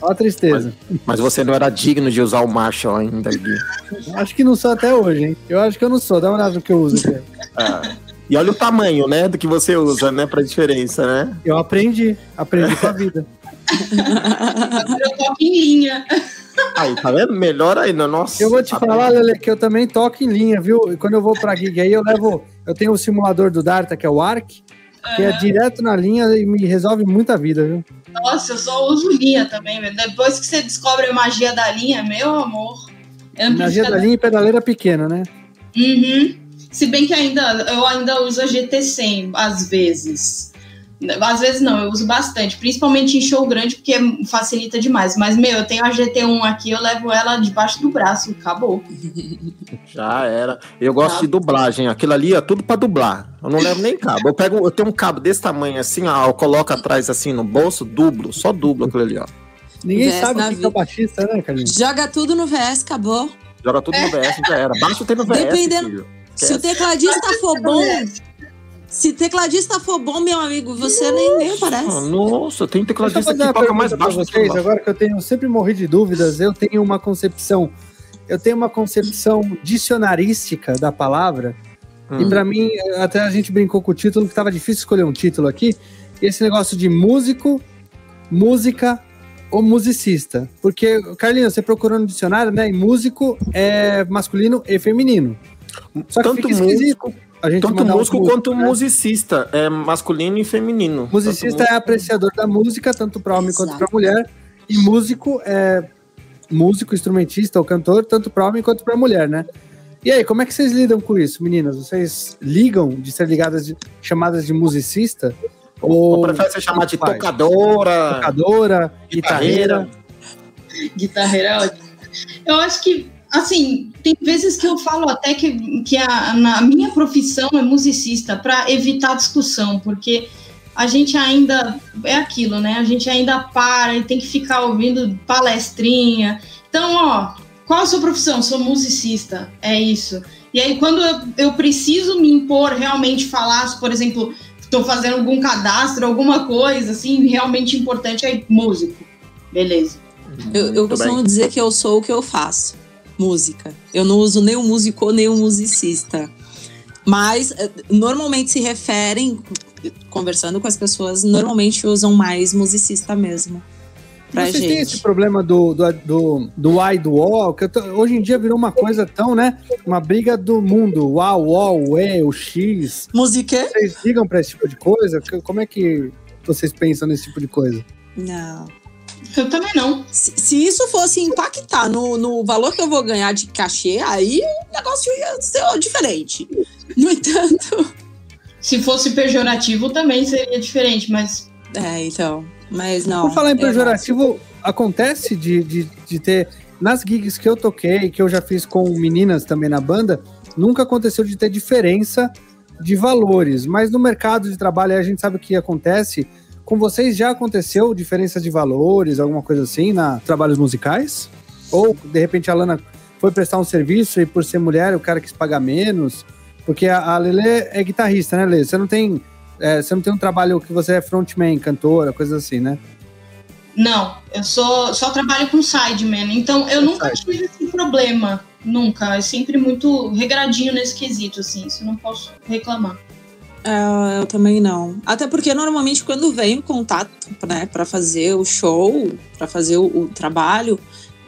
Olha a tristeza. Mas, mas, você não era digno de usar o Marshall ainda, Gui. Acho que não sou até hoje, hein? Eu acho que eu não sou. Dá uma olhada no que eu uso aqui. Ah. E olha o tamanho, né, do que você usa, né, pra diferença, né? Eu aprendi, aprendi com a vida. Eu toco em linha. Aí, tá vendo? Melhor ainda, nossa. Eu vou te falar, Lele, que eu também toco em linha, viu? E quando eu vou pra gig aí, eu levo. Eu tenho o simulador do Darta, que é o Arc, que é direto na linha e me resolve muita vida, viu? Nossa, eu só uso linha também, velho. Depois que você descobre a magia da linha, meu amor. Magia da linha e pedaleira pequena, né? Uhum. Se bem que ainda eu ainda uso a GT100 às vezes. Às vezes não, eu uso bastante, principalmente em show grande, porque facilita demais. Mas, meu, eu tenho a GT1 aqui, eu levo ela debaixo do braço, acabou. Já era. Eu gosto de dublagem. Aquilo ali é tudo para dublar. Eu não levo nem cabo. Eu pego, eu tenho um cabo desse tamanho assim, ó, eu coloco atrás assim no bolso, dublo, só dublo aquilo ali, ó. Ninguém VS sabe o que é o baixista, né, Carlinhos? Joga tudo no VS, acabou. Joga tudo no VS, já era. Baixa o no VS, Dependendo, filho. Se o tecladista for bom, se tecladista for bom, meu amigo, você nem, nem aparece. Nossa, tem tecladista que toca mais baixo vocês, que Agora que eu tenho sempre morri de dúvidas, eu tenho uma concepção, eu tenho uma concepção dicionarística da palavra. Hum. E para mim, até a gente brincou com o título, que tava difícil escolher um título aqui. Esse negócio de músico, música ou musicista. Porque, Carlinhos, você procurou no dicionário, né? E músico é masculino e feminino. Só que Tanto músico a gente Tanto músico um quanto né? musicista, é masculino e feminino. Musicista é apreciador da música, tanto para homem Exato. quanto para mulher. E músico é músico, instrumentista ou cantor, tanto para homem quanto para mulher, né? E aí, como é que vocês lidam com isso, meninas? Vocês ligam de ser ligadas, de, chamadas de musicista? Ou, ou prefere ser chamada de tocadora? Tocadora, guitarreira. Guitarreira, eu acho que assim, tem vezes que eu falo até que, que a, a minha profissão é musicista para evitar discussão, porque a gente ainda é aquilo, né? A gente ainda para e tem que ficar ouvindo palestrinha. Então, ó, qual a sua profissão? Sou musicista, é isso. E aí, quando eu, eu preciso me impor, realmente falar, por exemplo, estou fazendo algum cadastro, alguma coisa assim, realmente importante, é músico. Beleza. Eu, eu costumo bem. dizer que eu sou o que eu faço música. Eu não uso nem o músico nem o musicista. Mas eh, normalmente se referem, conversando com as pessoas, normalmente usam mais musicista mesmo. Pra Vocês gente. têm esse problema do, do, do, do I do O, que tô, hoje em dia virou uma coisa tão, né? Uma briga do mundo. O A, o O, o E, o X. Música? Vocês ligam pra esse tipo de coisa? Como é que vocês pensam nesse tipo de coisa? Não. Eu também não. Se, se, isso fosse impactar no, no valor que eu vou ganhar de cachê, aí o negócio ia ser diferente. No entanto. Se fosse pejorativo também seria diferente, mas. É, então. Mas não. Por falar em pejorativo, acontece de, de, de ter. Nas gigs que eu toquei, que eu já fiz com meninas também na banda, nunca aconteceu de ter diferença de valores. Mas no mercado de trabalho a gente sabe o que acontece com vocês já aconteceu diferença de valores, alguma coisa assim, na trabalhos musicais? Ou, de repente, a Lana foi prestar um serviço e por ser mulher o cara quis pagar menos? Porque a, a Lele é guitarrista, né, Lele? Você não tem. É, você não tem um trabalho que você é frontman, cantora, coisa assim, né? Não, eu sou, só trabalho com sideman, então eu é nunca side. tive esse problema, nunca. É sempre muito regradinho nesse quesito, assim, isso eu não posso reclamar. É, eu também não. Até porque normalmente quando vem o contato, né, para fazer o show, para fazer o, o trabalho,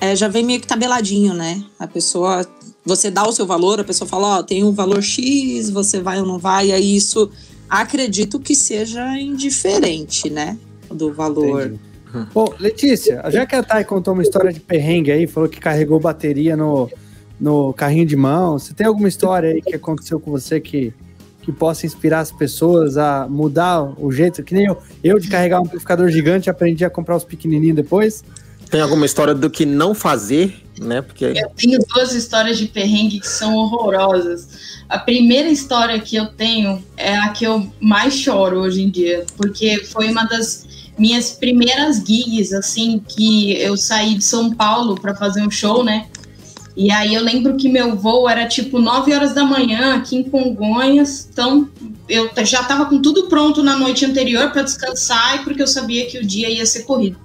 é, já vem meio que tabeladinho, né? A pessoa, você dá o seu valor, a pessoa fala, ó, oh, tem um valor X, você vai ou não vai, e aí isso acredito que seja indiferente, né? Do valor. Entendi. Bom, Letícia, já que a Thay contou uma história de perrengue aí, falou que carregou bateria no, no carrinho de mão, você tem alguma história aí que aconteceu com você que que possa inspirar as pessoas a mudar o jeito, que nem eu, eu de carregar um amplificador gigante aprendi a comprar os pequenininhos depois. Tem alguma história do que não fazer, né? Porque eu tenho duas histórias de perrengue que são horrorosas. A primeira história que eu tenho é a que eu mais choro hoje em dia, porque foi uma das minhas primeiras gigs, assim, que eu saí de São Paulo para fazer um show, né? E aí eu lembro que meu voo era tipo 9 horas da manhã aqui em Congonhas. Então eu já estava com tudo pronto na noite anterior para descansar e porque eu sabia que o dia ia ser corrido.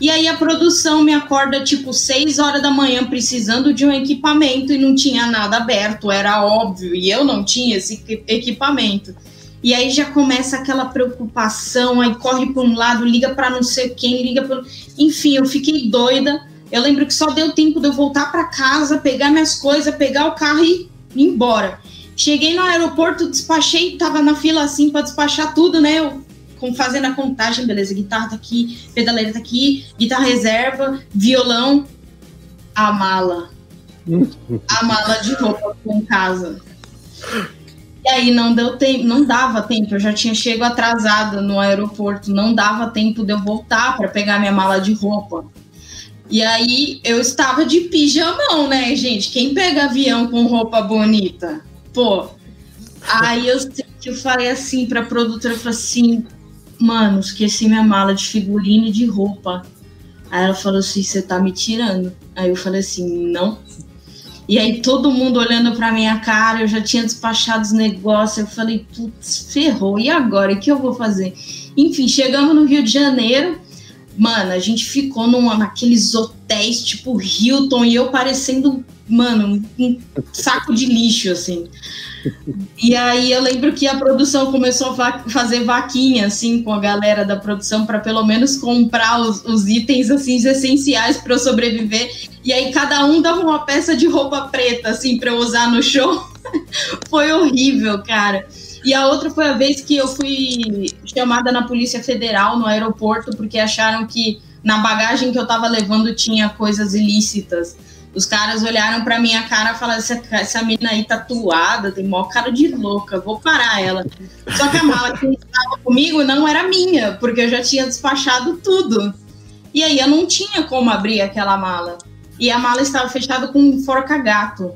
E aí a produção me acorda tipo 6 horas da manhã precisando de um equipamento e não tinha nada aberto, era óbvio, e eu não tinha esse equipamento. E aí já começa aquela preocupação, aí corre para um lado, liga para não sei quem, liga para, enfim, eu fiquei doida Eu lembro que só deu tempo de eu voltar para casa, pegar minhas coisas, pegar o carro e ir embora. Cheguei no aeroporto, despachei, tava na fila assim para despachar tudo, né? Eu com, fazendo a contagem, beleza, guitarra tá aqui, pedaleira tá aqui, guitarra reserva, violão, a mala. a mala de roupa com casa. E aí não deu tempo, não dava tempo, eu já tinha chego atrasada no aeroporto, não dava tempo de eu voltar para pegar minha mala de roupa. E aí eu estava de pijamão, né, gente? Quem pega avião com roupa bonita? Pô. Aí eu, eu falei assim pra produtora, eu falei assim, mano, esqueci minha mala de figurino e de roupa. Aí ela falou assim, você tá me tirando. Aí eu falei assim, não. E aí todo mundo olhando pra minha cara, eu já tinha despachado os negócios, eu falei, putz, ferrou, e agora? O que eu vou fazer? Enfim, chegamos no Rio de Janeiro, Mano, a gente ficou numa, naqueles hotéis tipo Hilton e eu parecendo, mano, um saco de lixo, assim. E aí eu lembro que a produção começou a fazer vaquinha, assim, com a galera da produção para pelo menos comprar os, os itens, assim, essenciais para eu sobreviver. E aí cada um dava uma peça de roupa preta, assim, para eu usar no show. Foi horrível, cara. E a outra foi a vez que eu fui chamada na Polícia Federal no aeroporto porque acharam que na bagagem que eu tava levando tinha coisas ilícitas. Os caras olharam pra minha cara e falaram: essa, essa menina aí tatuada, tem maior cara de louca, vou parar ela. Só que a mala que estava comigo não era minha, porque eu já tinha despachado tudo. E aí eu não tinha como abrir aquela mala. E a mala estava fechada com um forca-gato.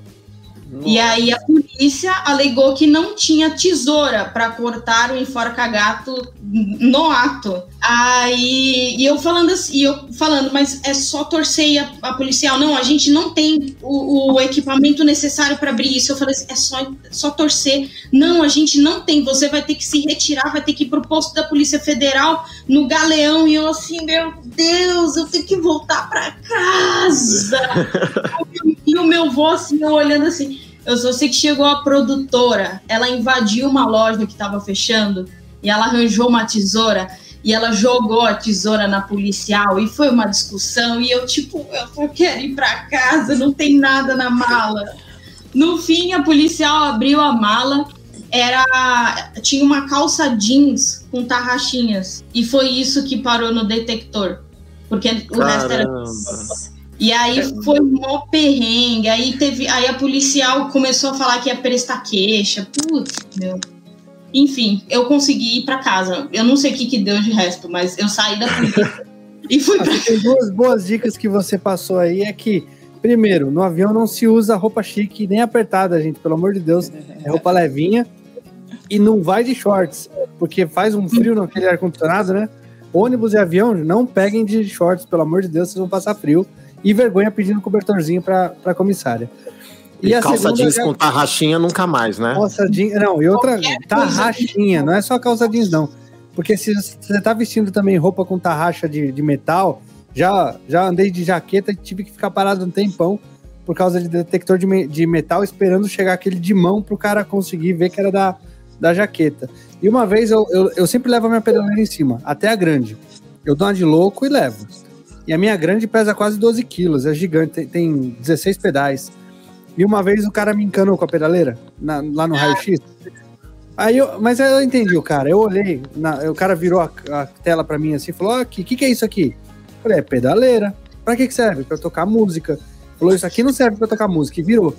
E aí a polícia alegou que não tinha tesoura para cortar o enforca-gato no ato. Aí e eu falando assim, eu falando, mas é só torcer e a, a policial, não, a gente não tem o, o equipamento necessário para abrir isso. Eu falei assim, é só, só torcer. Não, a gente não tem, você vai ter que se retirar, vai ter que ir pro posto da Polícia Federal no Galeão. E eu assim, meu Deus, eu tenho que voltar para casa. e o meu vô assim, eu olhando assim, eu só sei que chegou a produtora, ela invadiu uma loja que estava fechando e ela arranjou uma tesoura e ela jogou a tesoura na policial e foi uma discussão e eu tipo, eu só quero ir para casa, não tem nada na mala. No fim, a policial abriu a mala, era tinha uma calça jeans com tarraxinhas e foi isso que parou no detector, porque o Caramba. resto era e aí é. foi mó perrengue. Aí teve. Aí a policial começou a falar que ia prestar queixa. Putz, meu. Enfim, eu consegui ir para casa. Eu não sei o que, que deu de resto, mas eu saí da polícia e fui pra... Tem duas boas dicas que você passou aí. É que, primeiro, no avião não se usa roupa chique nem apertada, gente. Pelo amor de Deus. É roupa levinha. E não vai de shorts, porque faz um frio naquele ar-condicionado, né? Ônibus e avião, não peguem de shorts, pelo amor de Deus, vocês vão passar frio e vergonha pedindo cobertorzinho para a comissária. E, e calça jeans é... com tarraxinha nunca mais, né? Calça jeans, não, e outra, tarraxinha, não é só calça jeans, não. Porque se você tá vestindo também roupa com tarraxa de, de metal, já, já andei de jaqueta e tive que ficar parado um tempão por causa de detector de, me, de metal, esperando chegar aquele de mão pro cara conseguir ver que era da, da jaqueta. E uma vez eu, eu, eu sempre levo a minha pedaleira em cima, até a grande. Eu dou uma de louco e levo. E a minha grande pesa quase 12 quilos, é gigante, tem, tem 16 pedais. E uma vez o cara me encanou com a pedaleira, na, lá no raio-x. Aí eu, mas eu entendi o cara, eu olhei, na, o cara virou a, a tela pra mim assim e falou: o que, que, que é isso aqui? Eu falei: é pedaleira. Pra que, que serve? Pra tocar música. Falou: Isso aqui não serve pra tocar música. E virou.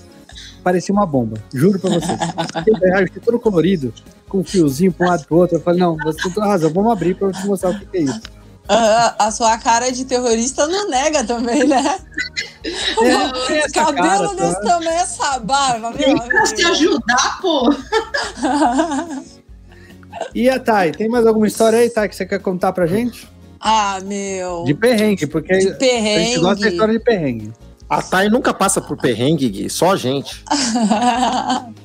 Parecia uma bomba, juro pra você. raio-x todo colorido, com um fiozinho pra um lado pro outro. Eu falei: Não, você tem toda razão, vamos abrir pra eu te mostrar o que, que é isso. A, a, sua cara de terrorista não nega também, né? É, cabelo cara, desse tá? tamanho, essa barba, meu pra se ajudar, pô! e a Thay, tem mais alguma história aí, Thay, que você quer contar pra gente? Ah, meu. De perrengue, porque de perrengue. a gente gosta da história de perrengue. A Thay nunca passa por perrengue, Gui, só a gente.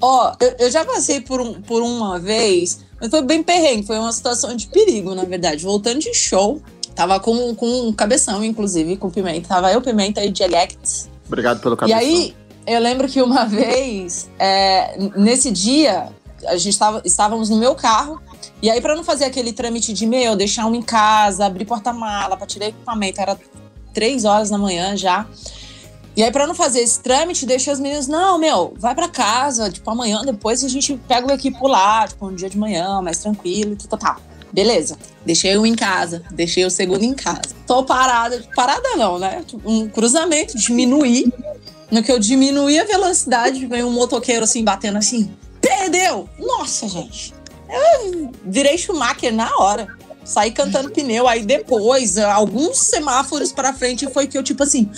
Ó, oh, eu, eu, já passei por, um, por uma vez mas foi bem perrengue, foi uma situação de perigo, na verdade. Voltando de show, tava com, com um cabeção, inclusive, com pimenta. Tava eu, pimenta e Dialects. Obrigado pelo cabeção. E aí, eu lembro que uma vez, é, nesse dia, a gente tava, estávamos no meu carro. E aí, para não fazer aquele trâmite de meu, deixar um em casa, abrir porta-mala para tirar equipamento, era três horas da manhã já. E aí, para não fazer esse trâmite, deixei os meninos, não, meu, vai para casa, tipo, amanhã, depois a gente pega o equipo lá, tipo, um dia de manhã, mais tranquilo e tal, tal. Beleza. Deixei um em casa, deixei o segundo em casa. Tô parada, parada não, né? Tipo, um cruzamento, diminuí. No que eu diminuí a velocidade, veio um motoqueiro assim, batendo assim, perdeu! Nossa, gente. Eu virei Schumacher na hora saí cantando pneu. Aí depois, alguns semáforos pra frente, foi que eu, tipo assim,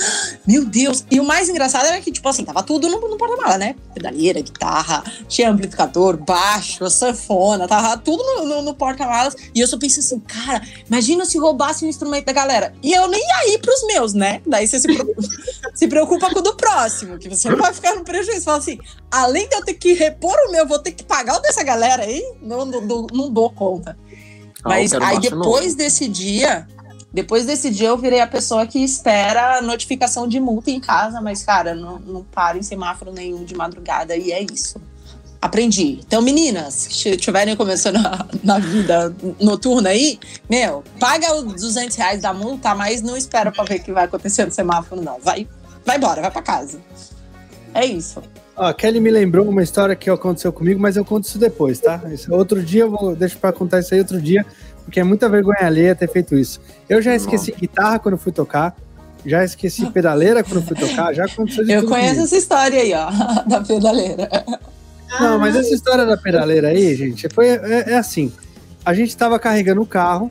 meu Deus. E o mais engraçado era que, tipo assim, tava tudo no, no porta-mala, né? Pedaleira, guitarra, tinha amplificador, baixo, sanfona, tava tudo no, no, no porta-malas. E eu só pensei assim, cara, imagina se roubasse um instrumento da galera. E eu nem ia ir pros meus, né? Daí você se preocupa, se preocupa com o do próximo, que você não vai ficar no prejuízo. Fala assim, além de eu ter que repor o meu, vou ter que pagar o dessa galera aí? Não, não, não, não dou conta. Mas aí depois novo. desse dia, depois desse dia eu virei a pessoa que espera notificação de multa em casa, mas cara, não, não paro em semáforo nenhum de madrugada e é isso. Aprendi. Então, meninas que estiverem começando a, na vida noturna aí, meu, paga os 200 reais da multa, mas não espera pra ver o que vai acontecer no semáforo, não. Vai, vai embora, vai pra casa. É isso. A Kelly me lembrou uma história que aconteceu comigo, mas eu conto isso depois, tá? Outro dia eu vou deixar para contar isso aí outro dia, porque é muita vergonha alheia ter feito isso. Eu já esqueci Não. guitarra quando fui tocar, já esqueci pedaleira quando fui tocar, já aconteceu de Eu conheço essa história aí, ó, da pedaleira. Não, mas essa história da pedaleira aí, gente, foi é, é assim. A gente tava carregando o carro,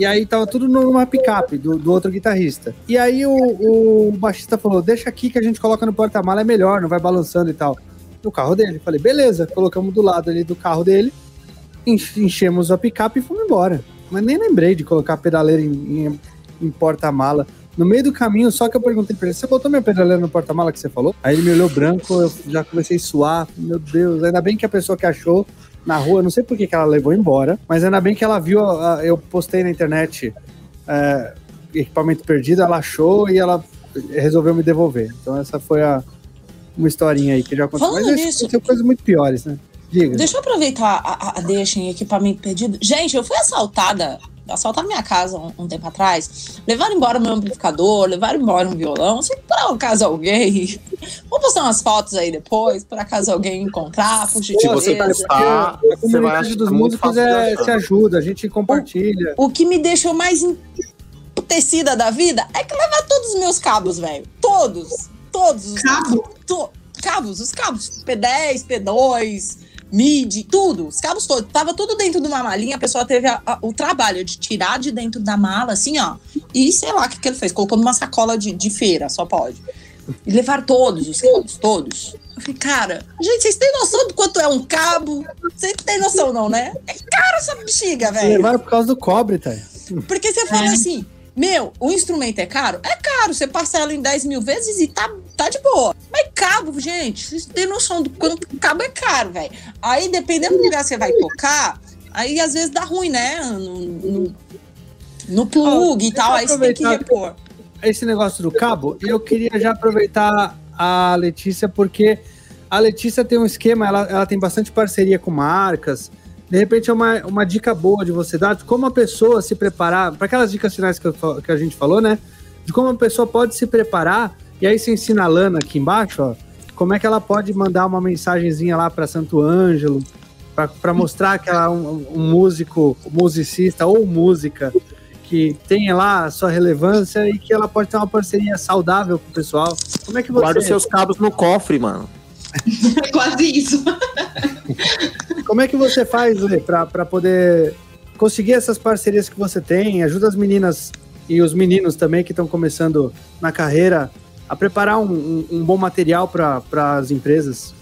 e aí tava tudo numa picape do, do outro guitarrista. E aí o, o baixista falou: deixa aqui que a gente coloca no porta-mala, é melhor, não vai balançando e tal. No carro dele. Falei, beleza, colocamos do lado ali do carro dele, enchemos a picape e fomos embora. Mas nem lembrei de colocar a pedaleira em, em, em porta-mala. No meio do caminho, só que eu perguntei pra ele: você botou minha pedaleira no porta-mala que você falou? Aí ele me olhou branco, eu já comecei a suar. Meu Deus, ainda bem que a pessoa que achou na rua, não sei por que, que ela levou embora, mas ainda bem que ela viu, eu postei na internet é, equipamento perdido, ela achou e ela resolveu me devolver. Então essa foi a, uma historinha aí que já aconteceu. Falando mas nisso, aconteceu coisas muito piores, né? Diga. Deixa eu aproveitar a, a deixa em equipamento perdido. Gente, eu fui assaltada assaltaram minha casa um, um, tempo atrás, levaram embora meu amplificador, levaram embora um violão. Se por acaso alguém. Vou postar umas fotos aí depois, por acaso alguém encontrar, por Se você prestar, a comunidade dos músicos é, se ajuda, a gente compartilha. O, o que me deixou mais emputecida da vida é que levar todos os meus cabos, velho. Todos. Todos os cabos. To, cabos, os cabos. P10, P2 MIDI, tudo, os cabos todos. Tava tudo dentro de uma malinha, a pessoa teve a, a, o trabalho de tirar de dentro da mala, assim, ó. E sei lá o que, que ele fez, colocou numa sacola de, de feira, só pode. E levar todos os cabos, todos. Eu falei, cara, gente, vocês têm noção do quanto é um cabo? Vocês têm noção, não, né? É caro essa bexiga, velho. Levaram por causa do cobre, tá? Porque você fala é. assim, meu, o instrumento é caro? É caro. Você parcela em 10 mil vezes e tá, tá de boa. Mas cabo, gente, vocês têm noção do quanto cabo é caro, velho. Aí, dependendo do lugar que você vai tocar, aí às vezes dá ruim, né? No, no, no plug oh, e tal, aí você tem que repor. Esse negócio do cabo, eu queria já aproveitar a Letícia, porque a Letícia tem um esquema, ela, ela tem bastante parceria com marcas de repente é uma, uma dica boa de você dar de como a pessoa se preparar, para aquelas dicas finais que, eu, que a gente falou, né? De como a pessoa pode se preparar, e aí você ensina a Lana aqui embaixo, ó, como é que ela pode mandar uma mensagenzinha lá para Santo Ângelo, para mostrar que ela é um, um músico, musicista ou música que tem lá a sua relevância e que ela pode ter uma parceria saudável com o pessoal. Como é que você... Guarda os seus cabos no cofre, mano. Quase isso. Como é que você faz, para poder conseguir essas parcerias que você tem? Ajuda as meninas e os meninos também que estão começando na carreira a preparar um, um, um bom material para as empresas?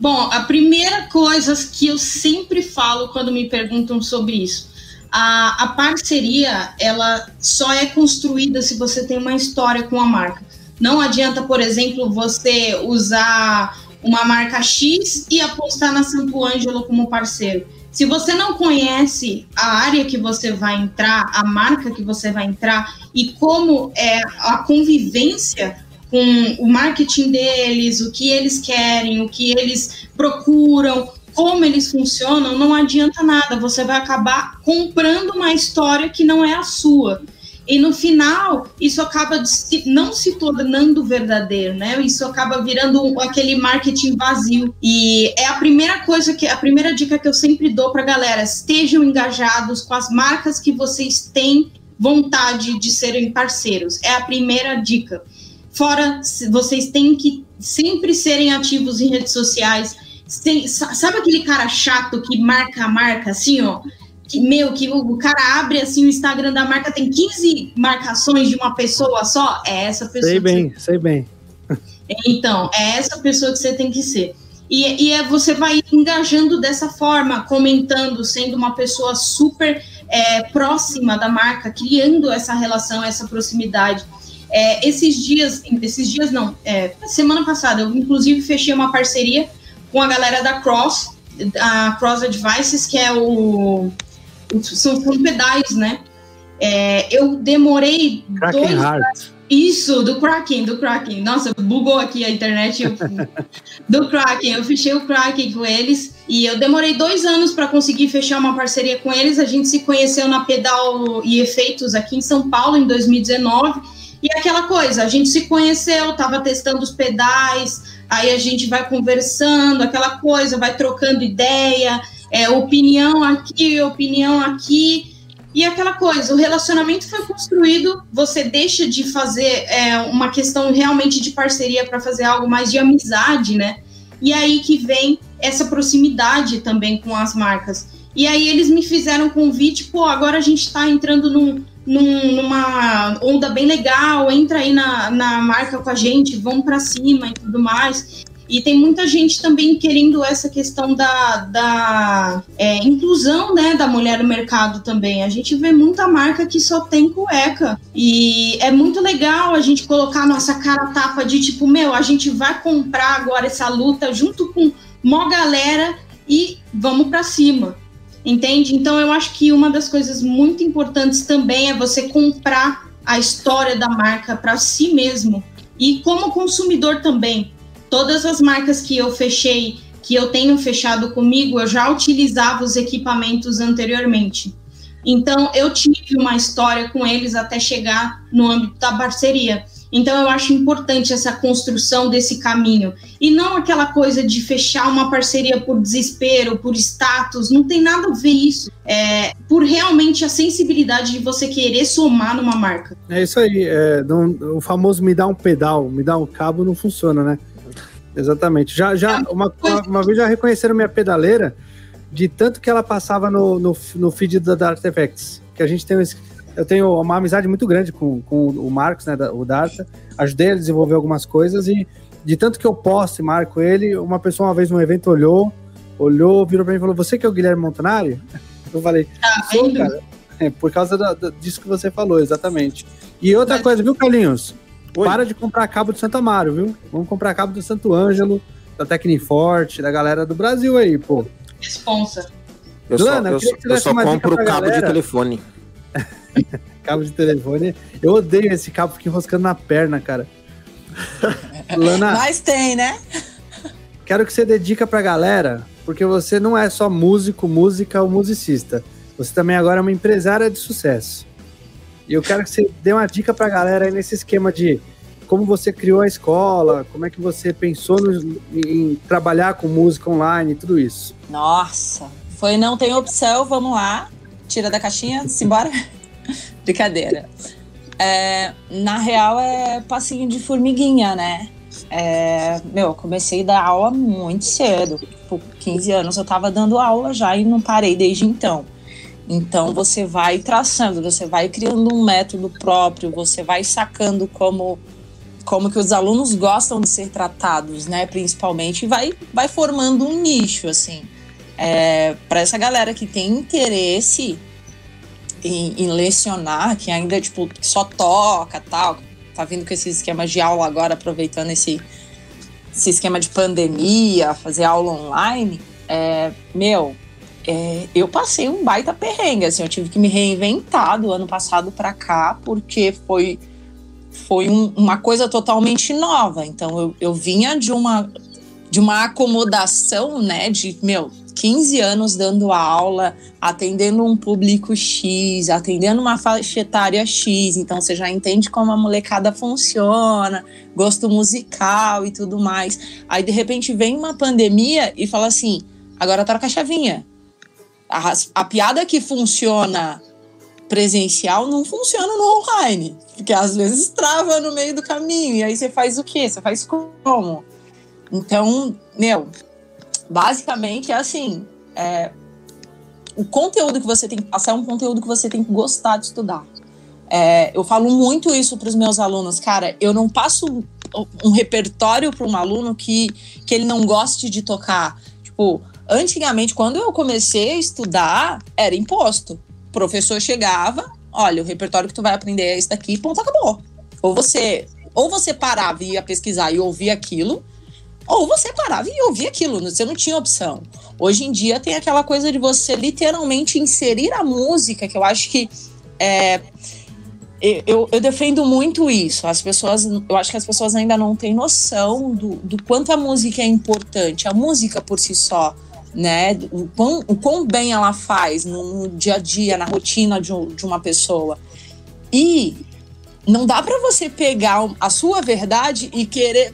Bom, a primeira coisa que eu sempre falo quando me perguntam sobre isso, a, a parceria ela só é construída se você tem uma história com a marca. Não adianta, por exemplo, você usar uma marca X e apostar na Santo Ângelo como parceiro. Se você não conhece a área que você vai entrar, a marca que você vai entrar e como é a convivência com o marketing deles, o que eles querem, o que eles procuram, como eles funcionam, não adianta nada. Você vai acabar comprando uma história que não é a sua. E no final, isso acaba se, não se tornando verdadeiro, né? Isso acaba virando um, aquele marketing vazio. E é a primeira coisa que, a primeira dica que eu sempre dou para galera: estejam engajados com as marcas que vocês têm vontade de serem parceiros. É a primeira dica. Fora, vocês têm que sempre serem ativos em redes sociais. Sabe aquele cara chato que marca a marca assim, ó? Que, meu, que o, cara abre assim o Instagram da marca, tem 15 marcações de uma pessoa só, é essa pessoa. Sei bem, você... sei bem. Então, é essa pessoa que você tem que ser. E, e é, você vai engajando dessa forma, comentando, sendo uma pessoa super é, próxima da marca, criando essa relação, essa proximidade. É, esses dias, esses dias não, é, semana passada, eu inclusive fechei uma parceria com a galera da Cross, a Cross Advices, que é o são, são pedais, né? É, eu demorei Kraken dois Heart. Isso, do Kraken, do Kraken. Nossa, bugou aqui a internet. Eu... do Kraken, eu fechei o Kraken com eles e eu demorei dois anos para conseguir fechar uma parceria com eles. A gente se conheceu na Pedal e Efeitos aqui em São Paulo em 2019. E aquela coisa, a gente se conheceu, tava testando os pedais, aí a gente vai conversando, aquela coisa, vai trocando ideia é, opinião aqui, opinião aqui. E aquela coisa, o relacionamento foi construído, você deixa de fazer é, uma questão realmente de parceria para fazer algo mais de amizade, né? E aí que vem essa proximidade também com as marcas. E aí eles me fizeram um convite, pô, agora a gente está entrando num, num, numa onda bem legal, entra aí na, na marca com a gente, vamos para cima e tudo mais. E tem muita gente também querendo essa questão da, da é, inclusão né, da mulher no mercado também. A gente vê muita marca que só tem cueca. E é muito legal a gente colocar a nossa cara tapa de tipo, meu, a gente vai comprar agora essa luta junto com mó galera e vamos para cima. Entende? Então eu acho que uma das coisas muito importantes também é você comprar a história da marca para si mesmo e como consumidor também todas as marcas que eu fechei, que eu tenho fechado comigo, eu já utilizava os equipamentos anteriormente. Então, eu tive uma história com eles até chegar no âmbito da parceria. Então, eu acho importante essa construção desse caminho. E não aquela coisa de fechar uma parceria por desespero, por status, não tem nada a ver isso. É por realmente a sensibilidade de você querer somar numa marca. É isso aí. É, não, o famoso me dá um pedal, me dá um cabo, não funciona, né? Exatamente. Já, já uma, uma, uma, vez já reconheceram minha pedaleira de tanto que ela passava no, no, no feed da, da Artifacts. Que a gente tem eu tenho uma amizade muito grande com, com o Marcos, né, o Darta. Ajudei a desenvolver algumas coisas e de tanto que eu posto e marco ele, uma pessoa uma vez num evento olhou, olhou, virou pra mim e falou: Você que é o Guilherme Montanari? Eu falei: ah, Sou, cara. É, por causa da, da, disso que você falou, exatamente. E outra Mas... coisa, viu, Carlinhos? Oi. Para de comprar cabo do Santa Amaro, viu? Vamos comprar cabo do Santo Ângelo, da Tecniforte, da galera do Brasil aí, pô. Responsa. Eu Lana, só, eu, eu só compro cabo galera. de telefone. cabo de telefone. Eu odeio esse cabo que enroscando na perna, cara. Lana. Mas tem, né? Quero que você dedica pra galera, porque você não é só músico, música ou musicista. Você também agora é uma empresária de sucesso. E eu quero que você dê uma dica para a galera aí nesse esquema de como você criou a escola, como é que você pensou no, em trabalhar com música online tudo isso. Nossa, foi não tem opção, vamos lá, tira da caixinha, simbora. Brincadeira. É, na real é passinho de formiguinha, né? É, meu, eu comecei a dar aula muito cedo. Por 15 anos eu tava dando aula já e não parei desde então. Então você vai traçando, você vai criando um método próprio, você vai sacando como como que os alunos gostam de ser tratados, né, principalmente, vai vai formando um nicho assim. É, para essa galera que tem interesse em, em, lecionar, que ainda tipo só toca, tal, tá vindo com esse esquema de aula agora, aproveitando esse esse esquema de pandemia, fazer aula online, é, meu, é, eu passei um baita perrengue, assim, eu tive que me reinventar do ano passado para cá, porque foi, foi um, uma coisa totalmente nova. Então, eu, eu vinha de uma, de uma acomodação, né, de, meu, 15 anos dando aula, atendendo um público X, atendendo uma faixa etária X, então você já entende como a molecada funciona, gosto musical e tudo mais. Aí de repente vem uma pandemia e fala assim: agora troca a chavinha. A, a piada que funciona presencial não funciona no online, porque às vezes trava no meio do caminho, e aí você faz o quê? Você faz como? Então, meu, basicamente é assim: é, o conteúdo que você tem que passar é um conteúdo que você tem que gostar de estudar. É, eu falo muito isso para os meus alunos, cara. Eu não passo um repertório para um aluno que, que ele não goste de tocar. Tipo, antigamente, quando eu comecei a estudar, era imposto. O professor chegava, olha, o repertório que tu vai aprender é esse daqui, ponto, acabou. Ou você, ou você parava e ia pesquisar e ouvir aquilo, ou você parava e ouvia aquilo, você não tinha opção. Hoje em dia tem aquela coisa de você literalmente inserir a música, que eu acho que é, eu, eu, defendo muito isso. As pessoas, eu acho que as pessoas ainda não têm noção do, do quanto a música é importante. A música por si só, né? O quão, o quão bem ela faz no, no dia a dia, na rotina de, um, de uma pessoa. E não dá para você pegar a sua verdade e querer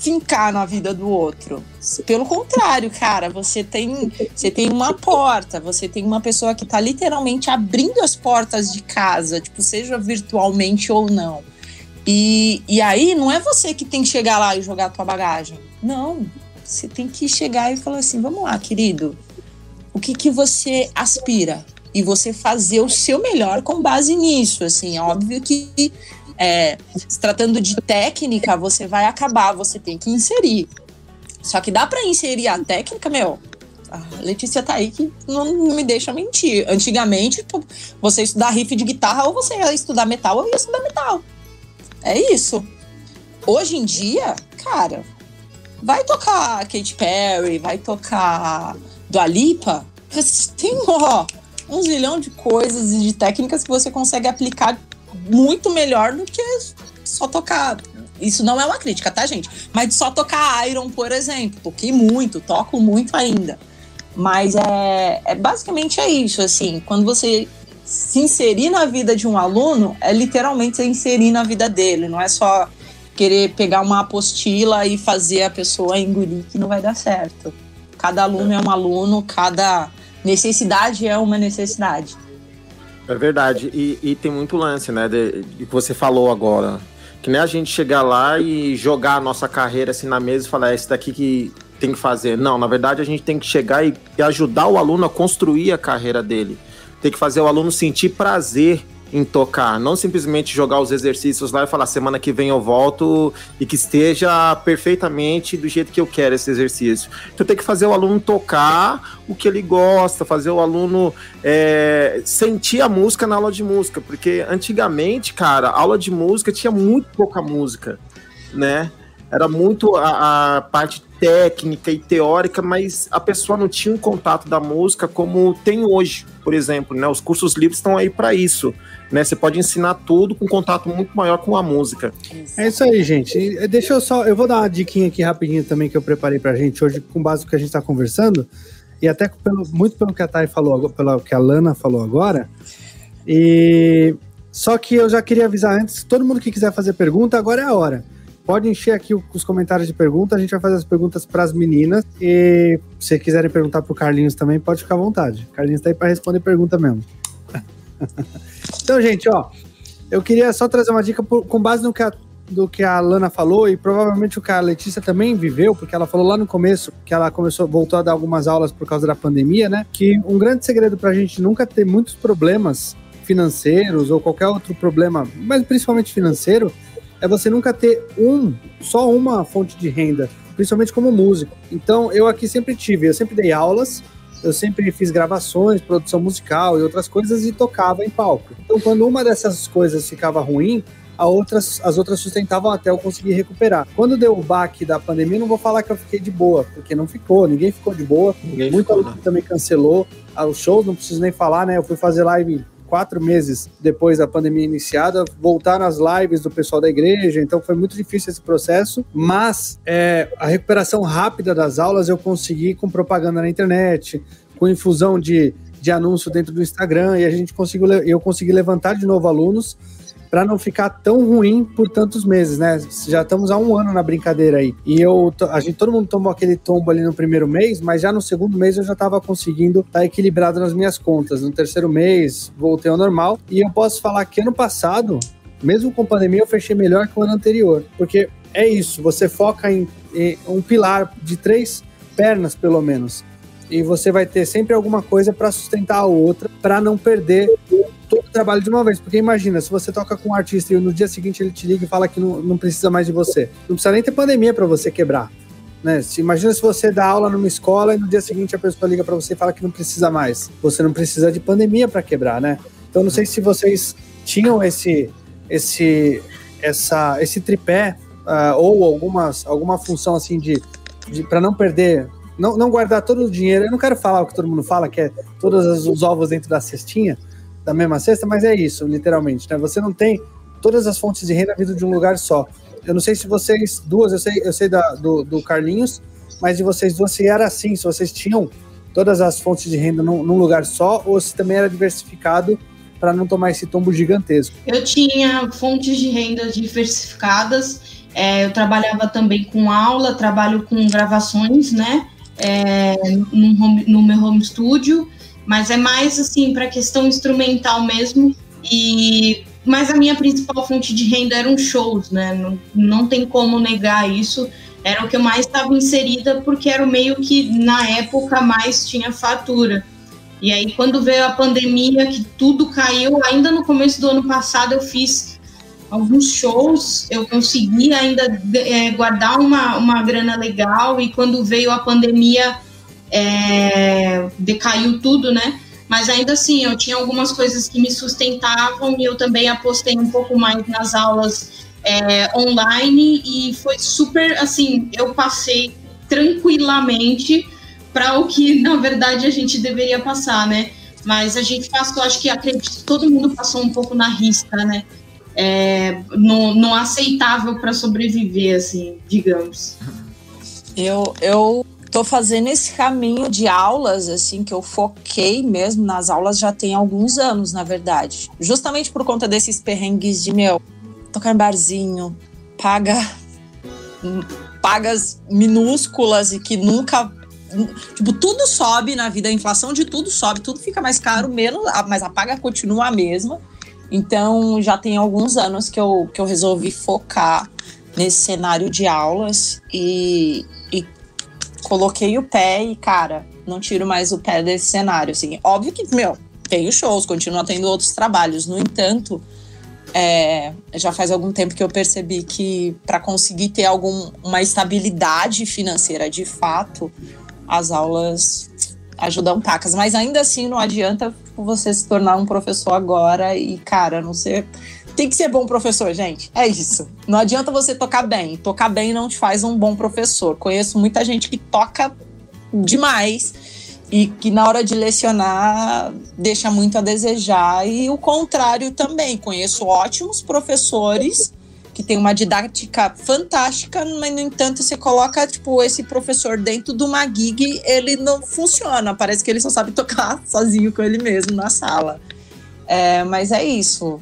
fincar na vida do outro. Pelo contrário, cara, você tem, você tem uma porta, você tem uma pessoa que está literalmente abrindo as portas de casa, tipo, seja virtualmente ou não. E, e aí não é você que tem que chegar lá e jogar a tua bagagem. Não. Você tem que chegar e falar assim: vamos lá, querido. O que, que você aspira? E você fazer o seu melhor com base nisso. Assim, é óbvio que é, se tratando de técnica, você vai acabar, você tem que inserir. Só que dá para inserir a técnica, meu. A Letícia tá aí que não, não me deixa mentir. Antigamente, você estudar riff de guitarra, ou você ia estudar metal, ou ia estudar metal. É isso. Hoje em dia, cara, vai tocar Katy Perry, vai tocar Dua Lipa, tem ó, um zilhão de coisas e de técnicas que você consegue aplicar muito melhor do que só tocar. Isso não é uma crítica, tá, gente? Mas só tocar Iron, por exemplo. Toquei muito, toco muito ainda. Mas é, é basicamente é isso, assim. Quando você se inserir na vida de um aluno, é literalmente se inserir na vida dele. Não é só querer pegar uma apostila e fazer a pessoa engolir que não vai dar certo. Cada aluno é um aluno, cada necessidade é uma necessidade. É verdade. E, e tem muito lance, né? De, de, que você falou agora. Que nem a gente chegar lá e jogar a nossa carreira assim na mesa e falar, é esse daqui que tem que fazer. Não, na verdade a gente tem que chegar e, e ajudar o aluno a construir a carreira dele. Tem que fazer o aluno sentir prazer em tocar, não simplesmente jogar os exercícios lá e falar semana que vem eu volto e que esteja perfeitamente do jeito que eu quero esse exercício. Então tem que fazer o aluno tocar o que ele gosta, fazer o aluno é, sentir a música na aula de música, porque antigamente, cara, aula de música tinha muito pouca música, né? Era muito a, a parte técnica e teórica, mas a pessoa não tinha um contato da música como tem hoje, por exemplo, né? Os cursos livres estão aí para isso né? Você pode ensinar tudo com contato muito maior com a música. É isso aí, gente. Deixa eu só, eu vou dar uma diquinha aqui rapidinho também que eu preparei pra gente hoje com base no que a gente tá conversando e até pelo, muito pelo que a Thay falou, pelo que a Lana falou agora. E só que eu já queria avisar antes, todo mundo que quiser fazer pergunta, agora é a hora. Pode encher aqui os comentários de pergunta, a gente vai fazer as perguntas para as meninas. E se quiserem perguntar pro Carlinhos também, pode ficar à vontade. Carlinhos tá aí para responder pergunta mesmo. então, gente, ó, eu queria só trazer uma dica por, com base no que, a, do que a Lana falou e provavelmente o que a Letícia também viveu, porque ela falou lá no começo que ela começou, voltou a dar algumas aulas por causa da pandemia, né? Que um grande segredo para a gente nunca ter muitos problemas financeiros ou qualquer outro problema, mas principalmente financeiro, é você nunca ter um, só uma fonte de renda, principalmente como músico. Então, eu aqui sempre tive, eu sempre dei aulas, eu sempre fiz gravações, produção musical e outras coisas e tocava em palco. Então, quando uma dessas coisas ficava ruim, outras, as outras sustentavam até eu conseguir recuperar. Quando deu o baque da pandemia, não vou falar que eu fiquei de boa, porque não ficou, ninguém ficou de boa. Ninguém Muita ficou, também cancelou. Ah, os shows, não preciso nem falar, né? Eu fui fazer live quatro meses depois da pandemia iniciada, voltar nas lives do pessoal da igreja, então foi muito difícil esse processo, mas é, a recuperação rápida das aulas eu consegui com propaganda na internet, com infusão de, de anúncio dentro do Instagram, e a gente conseguiu, eu consegui levantar de novo alunos para não ficar tão ruim por tantos meses, né? Já estamos há um ano na brincadeira aí. E eu, a gente, todo mundo tomou aquele tombo ali no primeiro mês, mas já no segundo mês eu já estava conseguindo estar tá equilibrado nas minhas contas. No terceiro mês voltei ao normal e eu posso falar que ano passado, mesmo com pandemia, eu fechei melhor que o ano anterior, porque é isso. Você foca em, em um pilar de três pernas, pelo menos e você vai ter sempre alguma coisa para sustentar a outra, para não perder todo o trabalho de uma vez. Porque imagina, se você toca com um artista e no dia seguinte ele te liga e fala que não, não precisa mais de você. Não precisa nem ter pandemia para você quebrar. Né? Se, imagina se você dá aula numa escola e no dia seguinte a pessoa liga para você e fala que não precisa mais. Você não precisa de pandemia para quebrar, né? Então não sei se vocês tinham esse esse essa esse tripé uh, ou algumas alguma função assim de, de para não perder não, não guardar todo o dinheiro. Eu não quero falar o que todo mundo fala, que é todos os ovos dentro da cestinha, da mesma cesta, mas é isso, literalmente. Né? Você não tem todas as fontes de renda vindo de um lugar só. Eu não sei se vocês duas, eu sei, eu sei da, do, do Carlinhos, mas de vocês duas se era assim, se vocês tinham todas as fontes de renda num, num lugar só, ou se também era diversificado para não tomar esse tombo gigantesco. Eu tinha fontes de renda diversificadas. É, eu trabalhava também com aula, trabalho com gravações, né? É, no, home, no meu home studio, mas é mais assim para questão instrumental mesmo. E mas a minha principal fonte de renda eram shows, né? Não, não tem como negar isso. Era o que eu mais estava inserida porque era o meio que na época mais tinha fatura. E aí quando veio a pandemia que tudo caiu, ainda no começo do ano passado eu fiz alguns shows, eu consegui ainda é, guardar uma, uma grana legal e quando veio a pandemia é, decaiu tudo, né? Mas ainda assim, eu tinha algumas coisas que me sustentavam e eu também apostei um pouco mais nas aulas é, online e foi super assim, eu passei tranquilamente para o que na verdade a gente deveria passar, né? Mas a gente passou, acho que acredito, todo mundo passou um pouco na risca, né? É, no, no aceitável para sobreviver, assim, digamos. Eu, eu tô fazendo esse caminho de aulas, assim, que eu foquei mesmo nas aulas já tem alguns anos, na verdade. Justamente por conta desses perrengues de, meu, tocar em barzinho, paga pagas minúsculas e que nunca tipo tudo sobe na vida a inflação de tudo sobe tudo fica mais caro menos mas a paga continua a mesma então, já tem alguns anos que eu, que eu resolvi focar nesse cenário de aulas e, e coloquei o pé e, cara, não tiro mais o pé desse cenário. Assim, óbvio que, meu, tenho shows, continuo tendo outros trabalhos. No entanto, é, já faz algum tempo que eu percebi que para conseguir ter alguma estabilidade financeira de fato, as aulas ajudam pacas. Mas ainda assim não adianta você se tornar um professor agora e, cara, não ser. Tem que ser bom professor, gente. É isso. Não adianta você tocar bem. Tocar bem não te faz um bom professor. Conheço muita gente que toca demais e que na hora de lecionar deixa muito a desejar. E o contrário também. Conheço ótimos professores que tem uma didática fantástica, mas no entanto você coloca tipo esse professor dentro de uma gig, ele não funciona. Parece que ele só sabe tocar sozinho com ele mesmo na sala. É, mas é isso.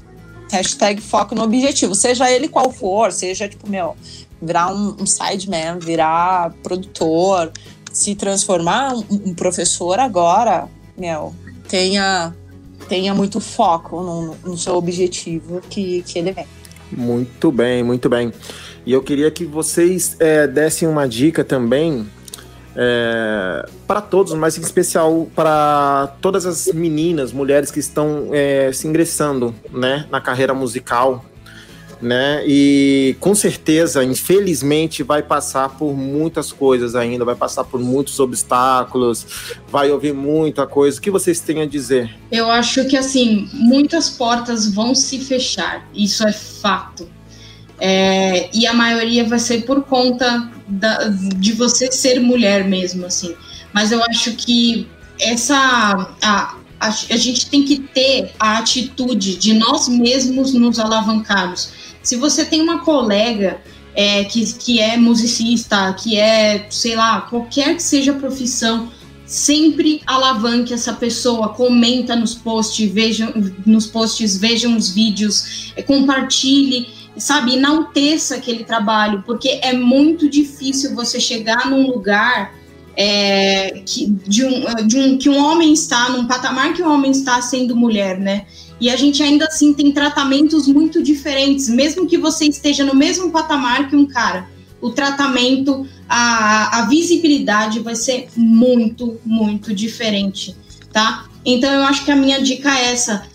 Hashtag foco no objetivo, seja ele qual for, seja tipo, meu, virar um, um sideman, virar produtor, se transformar um, um professor agora, meu, tenha, tenha muito foco no, no seu objetivo que, que ele vem. Muito bem, muito bem. E eu queria que vocês é, dessem uma dica também é, para todos, mas em especial para todas as meninas, mulheres que estão é, se ingressando né, na carreira musical né? E com certeza, infelizmente, vai passar por muitas coisas ainda, vai passar por muitos obstáculos, vai ouvir muita coisa. O que vocês têm a dizer? Eu acho que assim, muitas portas vão se fechar, isso é fato. É, e a maioria vai ser por conta da, de você ser mulher mesmo, assim. Mas eu acho que essa a, a, a gente tem que ter a atitude de nós mesmos nos alavancarmos. Se você tem uma colega é, que, que é musicista, que é, sei lá, qualquer que seja a profissão, sempre alavanque essa pessoa, comenta nos posts, vejam nos posts, vejam os vídeos, é, compartilhe, sabe, enalteça aquele trabalho, porque é muito difícil você chegar num lugar é, que, de um, de um, que um homem está, num patamar que um homem está sendo mulher, né? E a gente ainda assim tem tratamentos muito diferentes, mesmo que você esteja no mesmo patamar que um cara. O tratamento, a, a visibilidade vai ser muito, muito diferente, tá? Então eu acho que a minha dica é essa.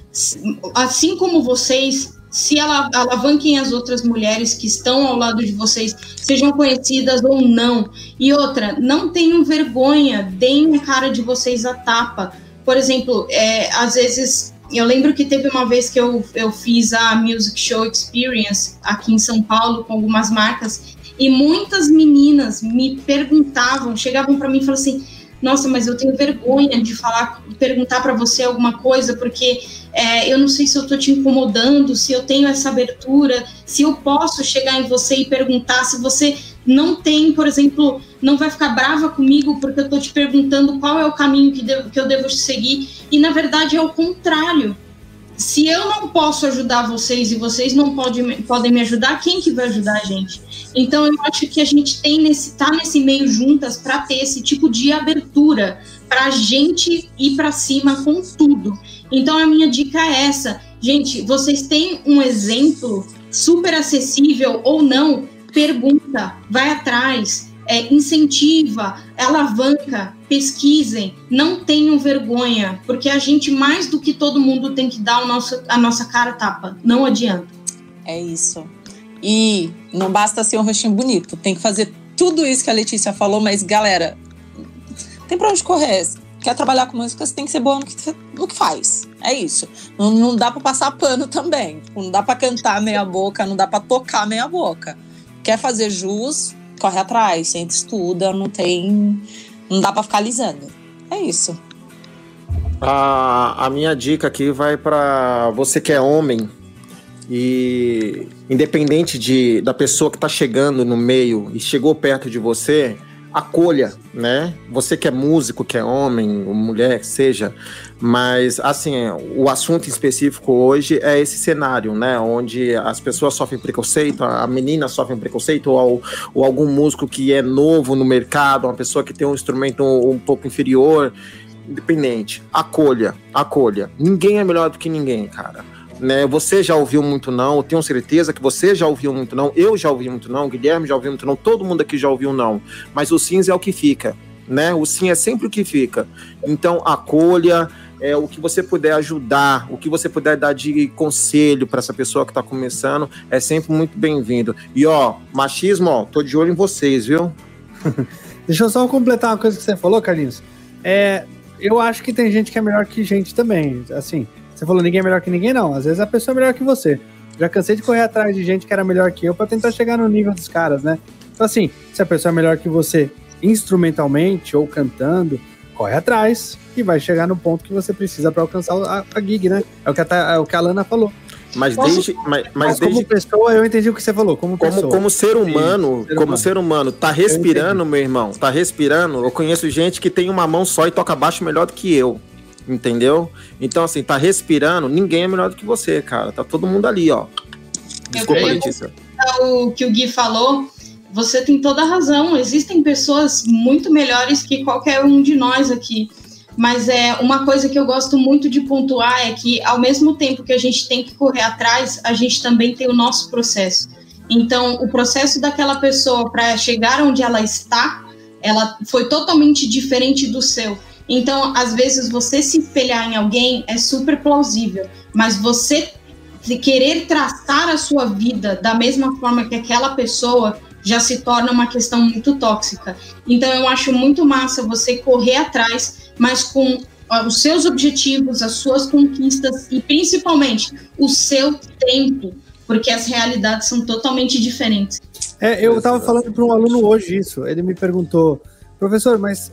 Assim como vocês, se alavanquem as outras mulheres que estão ao lado de vocês, sejam conhecidas ou não. E outra, não tenham vergonha, deem a cara de vocês a tapa. Por exemplo, é, às vezes, eu lembro que teve uma vez que eu, eu fiz a Music Show Experience aqui em São Paulo com algumas marcas e muitas meninas me perguntavam, chegavam para mim e falavam assim: Nossa, mas eu tenho vergonha de falar, perguntar para você alguma coisa, porque é, eu não sei se eu estou te incomodando, se eu tenho essa abertura, se eu posso chegar em você e perguntar se você não tem, por exemplo, não vai ficar brava comigo porque eu estou te perguntando qual é o caminho que, devo, que eu devo seguir. E na verdade é o contrário. Se eu não posso ajudar vocês e vocês não pode, podem me ajudar, quem que vai ajudar a gente? Então eu acho que a gente tem nesse tá nesse meio juntas para ter esse tipo de abertura para a gente ir para cima com tudo. Então a minha dica é essa, gente, vocês têm um exemplo super acessível ou não? Pergunta, vai atrás, é, incentiva, alavanca, pesquisem, não tenham vergonha, porque a gente mais do que todo mundo tem que dar o nosso, a nossa cara tapa, não adianta. É isso. E não basta ser um rostinho bonito, tem que fazer tudo isso que a Letícia falou, mas galera, tem pra onde correr. Quer trabalhar com música, você tem que ser boa no que, no que faz. É isso. Não, não dá para passar pano também. Não dá para cantar meia boca, não dá para tocar meia boca. Quer fazer jus, corre atrás, senta, estuda, não tem. Não dá para ficar alisando. É isso. A, a minha dica aqui vai para você que é homem e independente de, da pessoa que está chegando no meio e chegou perto de você, acolha, né? Você que é músico, que é homem, ou mulher, que seja, mas assim, o assunto específico hoje é esse cenário, né? Onde as pessoas sofrem preconceito, a menina sofre preconceito, ou, ou algum músico que é novo no mercado, uma pessoa que tem um instrumento um, um pouco inferior, independente. Acolha, acolha. Ninguém é melhor do que ninguém, cara né? Você já ouviu muito não, eu tenho certeza que você já ouviu muito não, eu já ouvi muito não, Guilherme já ouviu muito não, todo mundo aqui já ouviu não, mas o sim é o que fica, né? O sim é sempre o que fica. Então acolha, é, o que você puder ajudar, o que você puder dar de conselho para essa pessoa que está começando, é sempre muito bem-vindo. E ó, machismo, ó, tô de olho em vocês, viu? Deixa eu só completar uma coisa que você falou, Carlinhos. É, eu acho que tem gente que é melhor que gente também. Assim, você falou ninguém é melhor que ninguém, não. Às vezes a pessoa é melhor que você. Já cansei de correr atrás de gente que era melhor que eu para tentar chegar no nível dos caras, né? Então, assim, se a pessoa é melhor que você instrumentalmente ou cantando, corre atrás e vai chegar no ponto que você precisa para alcançar a, a, gig, né? É o que a, é o que a Lana falou. Mas Posso, desde, mas, mas, mas desde, como pessoa eu entendi o que você falou. Como como, pessoa. como ser humano, Sim, ser como humano. ser humano, tá respirando, meu irmão, tá respirando. Eu conheço gente que tem uma mão só e toca baixo melhor do que eu entendeu? Então, assim, tá respirando, ninguém é melhor do que você, cara. Tá todo mundo ali, ó. Desculpa, eu Letícia. O que o Gui falou, você tem toda a razão. Existem pessoas muito melhores que qualquer um de nós aqui. Mas é uma coisa que eu gosto muito de pontuar é que, ao mesmo tempo que a gente tem que correr atrás, a gente também tem o nosso processo. Então, o processo daquela pessoa para chegar onde ela está, ela foi totalmente diferente do seu. Então, às vezes, você se espelhar em alguém é super plausível, mas você querer traçar a sua vida da mesma forma que aquela pessoa já se torna uma questão muito tóxica. Então, eu acho muito massa você correr atrás, mas com os seus objetivos, as suas conquistas e principalmente o seu tempo, porque as realidades são totalmente diferentes. É, eu estava falando para um aluno hoje isso. Ele me perguntou, professor, mas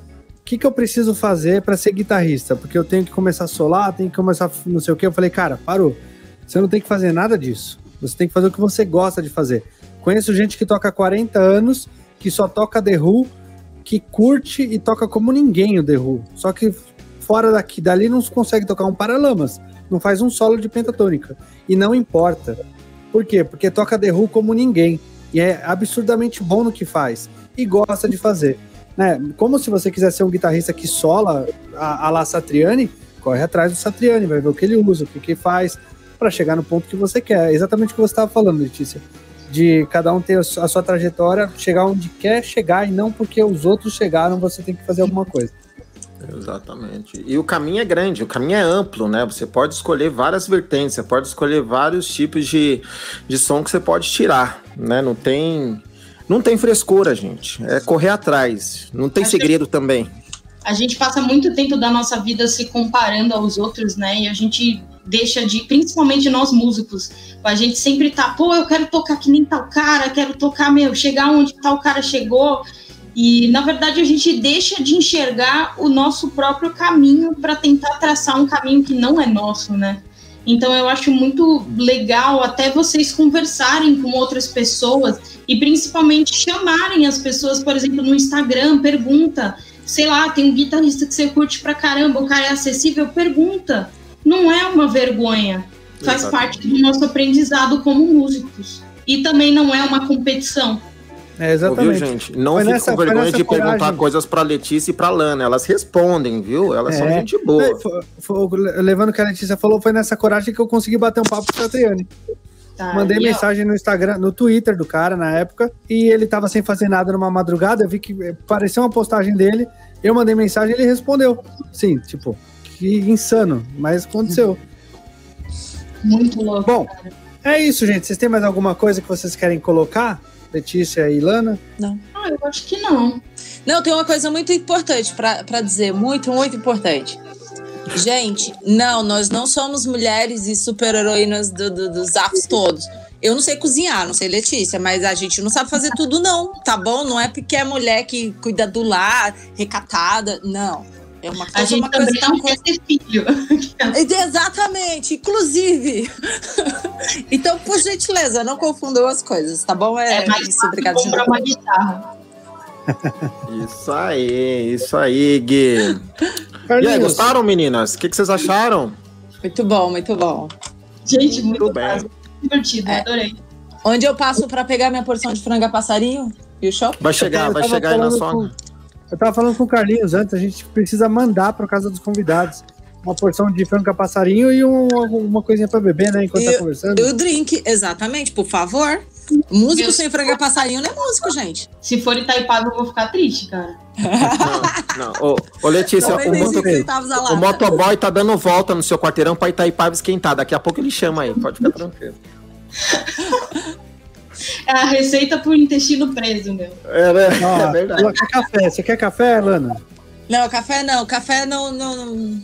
que, que eu preciso fazer para ser guitarrista? Porque eu tenho que começar a solar, tenho que começar não sei o que. Eu falei, cara, parou. Você não tem que fazer nada disso. Você tem que fazer o que você gosta de fazer. Conheço gente que toca 40 anos, que só toca The Who, que curte e toca como ninguém o The Who. Só que fora daqui, dali não consegue tocar um Paralamas, não faz um solo de pentatônica. E não importa. Por quê? Porque toca The Who como ninguém. E é absurdamente bom no que faz. E gosta de fazer. Né? Como se você quiser ser um guitarrista que sola a, a La Satriani, corre atrás do Satriani, vai ver o que ele usa, o que, que faz, para chegar no ponto que você quer. É exatamente o que você estava falando, Letícia. De cada um ter a sua trajetória, chegar onde quer chegar e não porque os outros chegaram, você tem que fazer alguma coisa. Exatamente. E o caminho é grande, o caminho é amplo, né? Você pode escolher várias vertentes, você pode escolher vários tipos de, de som que você pode tirar, né? Não tem não tem frescura, gente. É correr atrás. Não tem Acho segredo também. A gente passa muito tempo da nossa vida se comparando aos outros, né? E a gente deixa de, principalmente nós músicos, a gente sempre tá, pô, eu quero tocar que nem tal cara, quero tocar, meu, chegar onde tal cara chegou. E na verdade a gente deixa de enxergar o nosso próprio caminho para tentar traçar um caminho que não é nosso, né? Então eu acho muito legal até vocês conversarem com outras pessoas e principalmente chamarem as pessoas, por exemplo, no Instagram, pergunta, sei lá, tem um guitarrista que você curte pra caramba, o cara é acessível, pergunta. Não é uma vergonha. Faz Exatamente. parte do nosso aprendizado como músicos. E também não é uma competição. É, exatamente. Ouviu, gente? Não foi fique nessa, com vergonha de coragem. perguntar coisas pra Letícia e pra Lana. Elas respondem, viu? Elas é. são gente boa. Foi, foi, levando o que a Letícia falou, foi nessa coragem que eu consegui bater um papo com a Satriani. Tá, Mandei mensagem no Instagram, no Twitter do cara na época, e ele tava sem fazer nada numa madrugada. Eu vi que pareceu uma postagem dele. Eu mandei mensagem e ele respondeu. Sim, tipo, que insano, mas aconteceu. Muito louco. Bom, cara. é isso, gente. Vocês têm mais alguma coisa que vocês querem colocar? Letícia e Lana? Não. Ah, eu acho que não. Não, tem uma coisa muito importante para dizer, muito, muito importante. Gente, não, nós não somos mulheres e super-heroínas do, do, dos afos todos. Eu não sei cozinhar, não sei Letícia, mas a gente não sabe fazer tudo, não, tá bom? Não é porque é mulher que cuida do lar, recatada, não. É uma coisa, a gente uma também coisa não quer ter filho. Exatamente, inclusive. então, por gentileza, não confundam as coisas, tá bom? É, é mais isso, obrigada. comprar uma guitarra. Isso aí, isso aí, Gui. E aí, gostaram, meninas? O que, que, vocês acharam? Muito bom, muito bom. Gente, muito, muito bem. divertido, é. adorei. Onde eu passo para pegar minha porção de franga passarinho? E o shopping? Vai chegar, vai chegar aí na sua. Eu tava falando com o Carlinhos antes, a gente precisa mandar para casa dos convidados uma porção de frango passarinho e um, uma coisinha para beber, né? Enquanto tá e, tá conversando. E o drink, exatamente, por favor. Músico Meu sem frango passarinho não é músico, gente. Se for Itaipava, eu vou ficar triste, cara. Não, não. Ô, ô Letícia, o, moto, o motoboy tá dando volta no seu quarteirão pra Itaipava esquentar. Daqui a pouco ele chama aí, pode ficar tranquilo. É a receita pro intestino preso, meu. É, né? Ah, é verdade. Quer café? Você quer café, Lana? Não, café não. Café não. não...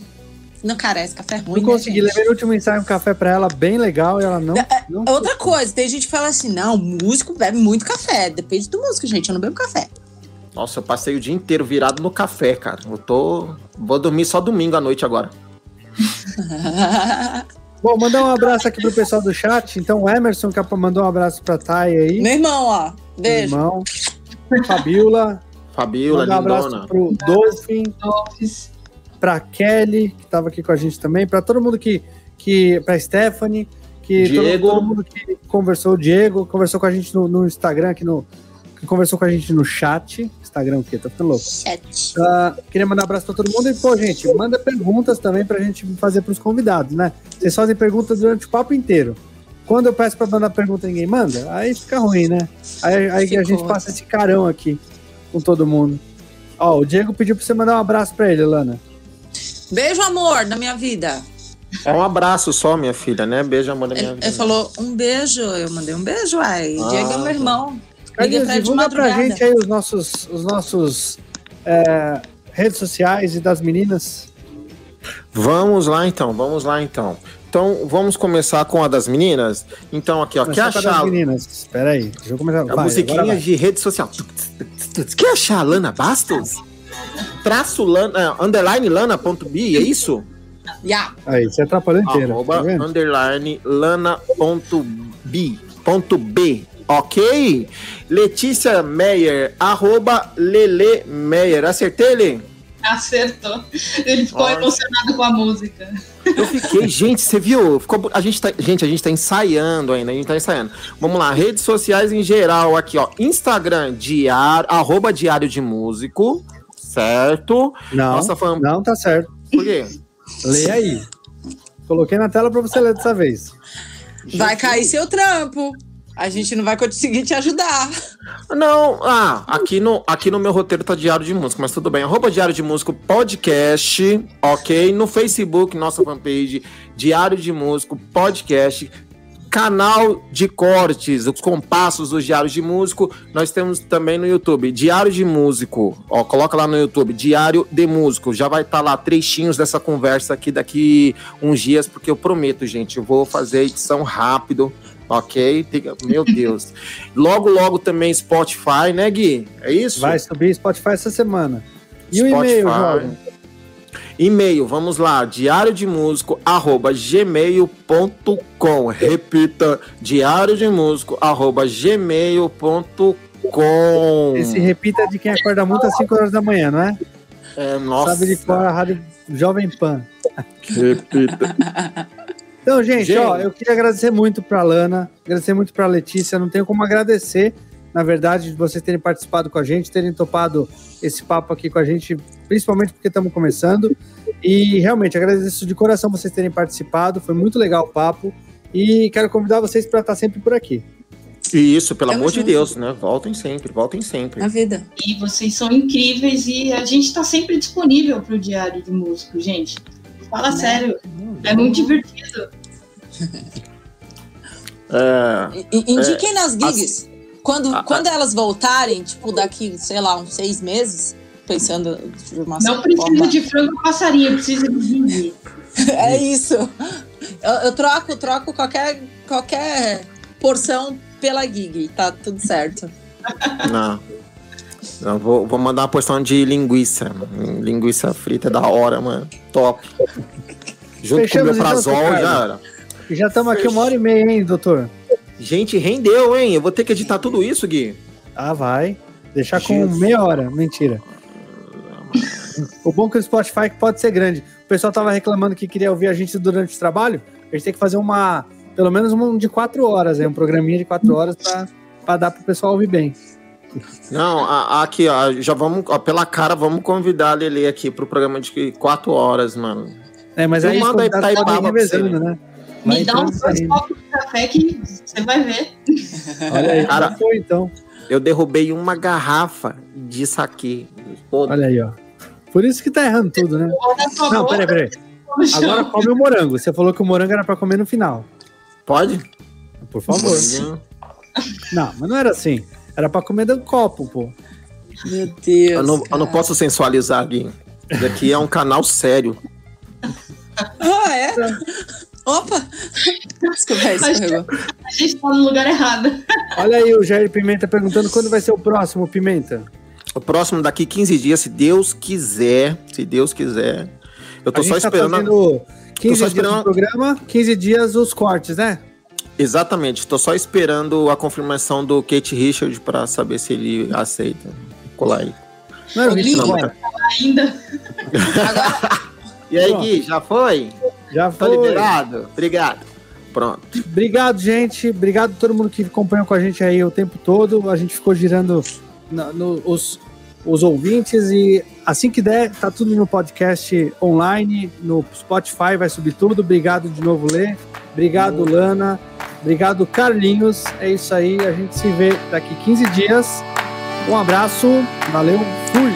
Não carece, café é ruim. Não né, consegui, levei no último ensaio um café pra ela bem legal e ela não. É, não outra coisa, tem gente que fala assim: não, músico bebe muito café. Depende do músico, gente. Eu não bebo café. Nossa, eu passei o dia inteiro virado no café, cara. Eu tô. Vou dormir só domingo à noite agora. Bom, mandar um abraço aqui pro pessoal do chat. Então, o Emerson que mandou um abraço pra Thay aí. Meu irmão, ó. Beijo. Meu irmão. Fabiola. Fabiola, um abraço pro Dolphin. Pra Kelly, que tava aqui com a gente também. Pra todo mundo que. que pra Stephanie. Que Diego. Todo, todo mundo que conversou. O Diego conversou com a gente no, no Instagram, aqui no. Que conversou com a gente no chat. Instagram o quê? Tá ficando louco. Uh, queria mandar um abraço pra todo mundo. E, pô, gente, manda perguntas também pra gente fazer pros convidados, né? Vocês fazem perguntas durante o papo inteiro. Quando eu peço pra mandar pergunta e ninguém manda, aí fica ruim, né? Aí, aí a gente passa esse carão aqui com todo mundo. Ó, o Diego pediu pra você mandar um abraço pra ele, Lana. Beijo, amor, da minha vida. É um abraço só, minha filha, né? Beijo, amor da minha ele, vida. Ele falou um beijo, eu mandei um beijo, ai. Ah, Diego é meu irmão. Carlinhos, divulga pra gente aí os nossos, os nossos é, redes sociais e das meninas. Vamos lá então, vamos lá então. Então, vamos começar com a das meninas. Então, aqui, ó. Começar quer achar. Das meninas. Espera aí, deixa eu começar. A vai, musiquinha de rede social. Quer achar a Lana Bastos? traço lana, underline lana.bi, é isso? Yeah. Aí, você atrapalhou inteiro. Arroba tá underline ponto B, ok? Letícia Meyer, arroba Lele Meyer. Acertei, Lê? Acertou. Ele ficou Olha. emocionado com a música. Eu fiquei, gente, você viu? Ficou, a gente tá, gente, a gente tá ensaiando ainda, a gente tá ensaiando. Vamos lá, redes sociais em geral aqui, ó. Instagram, diário, arroba diário de músico, certo? Não, Nossa fã. não tá certo. Por quê? Leia aí. Coloquei na tela pra você ler dessa vez. Vai cair seu trampo. A gente não vai conseguir te ajudar. Não, ah, aqui no, aqui no meu roteiro tá Diário de Músico, mas tudo bem. Arroba Diário de Músico Podcast, ok? No Facebook, nossa fanpage, Diário de Músico Podcast. Canal de cortes, os compassos dos Diários de Músico, nós temos também no YouTube, Diário de Músico, ó, coloca lá no YouTube, Diário de Músico, já vai estar lá trechinhos dessa conversa aqui daqui uns dias, porque eu prometo, gente, eu vou fazer edição rápido, ok? Meu Deus. Logo, logo também Spotify, né, Gui? É isso? Vai subir Spotify essa semana. E o e-mail, jovem? E-mail, vamos lá, diário de músico, arroba gmail.com. Repita, diário de músico, arroba gmail.com. Esse repita é de quem acorda muito às 5 horas da manhã, não é? É, nossa. Sabe de fora a rádio Jovem Pan. Repita. Então, gente, Gente. ó, eu queria agradecer muito pra Lana, agradecer muito pra Letícia. Não tenho como agradecer, na verdade, de vocês terem participado com a gente, terem topado esse papo aqui com a gente, principalmente porque estamos começando. E realmente agradeço de coração vocês terem participado. Foi muito legal o papo. E quero convidar vocês para estar sempre por aqui. Isso, pelo Tamo amor de junto. Deus, né? Voltem sempre, voltem sempre. Na vida. E vocês são incríveis e a gente tá sempre disponível pro Diário de Músico, gente. Fala Né? sério, é muito divertido. É, Indiquem nas gigs. Quando, a- quando elas voltarem, tipo, daqui, sei lá, uns seis meses, pensando de uma Não precisa forma. de frango passarinho, precisa de Gigi. É isso. Eu, eu troco, troco qualquer, qualquer porção pela gig, tá tudo certo. não. Não, vou, vou mandar uma porção de linguiça. Linguiça frita é da hora, mano. Top. Junto Fechamos, com o meu então, prazol, já era. Já estamos aqui uma hora e meia, hein, doutor? Gente, rendeu, hein? Eu vou ter que editar tudo isso, Gui. Ah, vai. Deixar com Jesus. meia hora. Mentira. O bom é que o Spotify pode ser grande. O pessoal tava reclamando que queria ouvir a gente durante o trabalho. A gente tem que fazer uma, pelo menos um de quatro horas, aí, um programinha de quatro horas pra dar pro pessoal ouvir bem. Não, a- a- aqui, ó, já vamos, ó, pela cara, vamos convidar a Lele aqui pro programa de quatro horas, mano. É, mas Eu aí aí pra você. né? Vai Me dá uns dois copos de café que você vai ver. Olha aí, Cara- foi então. Eu derrubei uma garrafa de saque. Olha aí, ó. Por isso que tá errando tudo, né? Não, peraí, peraí. Agora come o morango. Você falou que o morango era pra comer no final. pode? Por favor. Não, mas não era assim. Era pra comer do copo, pô. Meu Deus. Eu não, eu não posso sensualizar, Gui. Isso aqui é um canal sério. Ah, é? Opa! Desculpa, escorregou. A gente tá no lugar errado. Olha aí o Jair Pimenta perguntando quando vai ser o próximo, Pimenta. O próximo daqui 15 dias, se Deus quiser. Se Deus quiser. Eu tô a só gente tá esperando. fazendo 15 só dias esperando- de programa, 15 dias os cortes, né? Exatamente, tô só esperando a confirmação do Kate Richard pra saber se ele aceita colar aí. Não Hit Gui, Squad? Ainda. Agora, E aí. Gui, já foi? Já Tá foi. liberado? Obrigado. Pronto. Obrigado, gente. Obrigado a todo mundo que acompanhou com a gente aí o tempo todo. A gente ficou girando na- no- os, os ouvintes e assim que der, tá tudo no podcast online, no Spotify, vai subir tudo. Obrigado de novo, Lê. Obrigado, Lana. Obrigado, Carlinhos. É isso aí. A gente se vê daqui 15 dias. Um abraço. Valeu. Fui.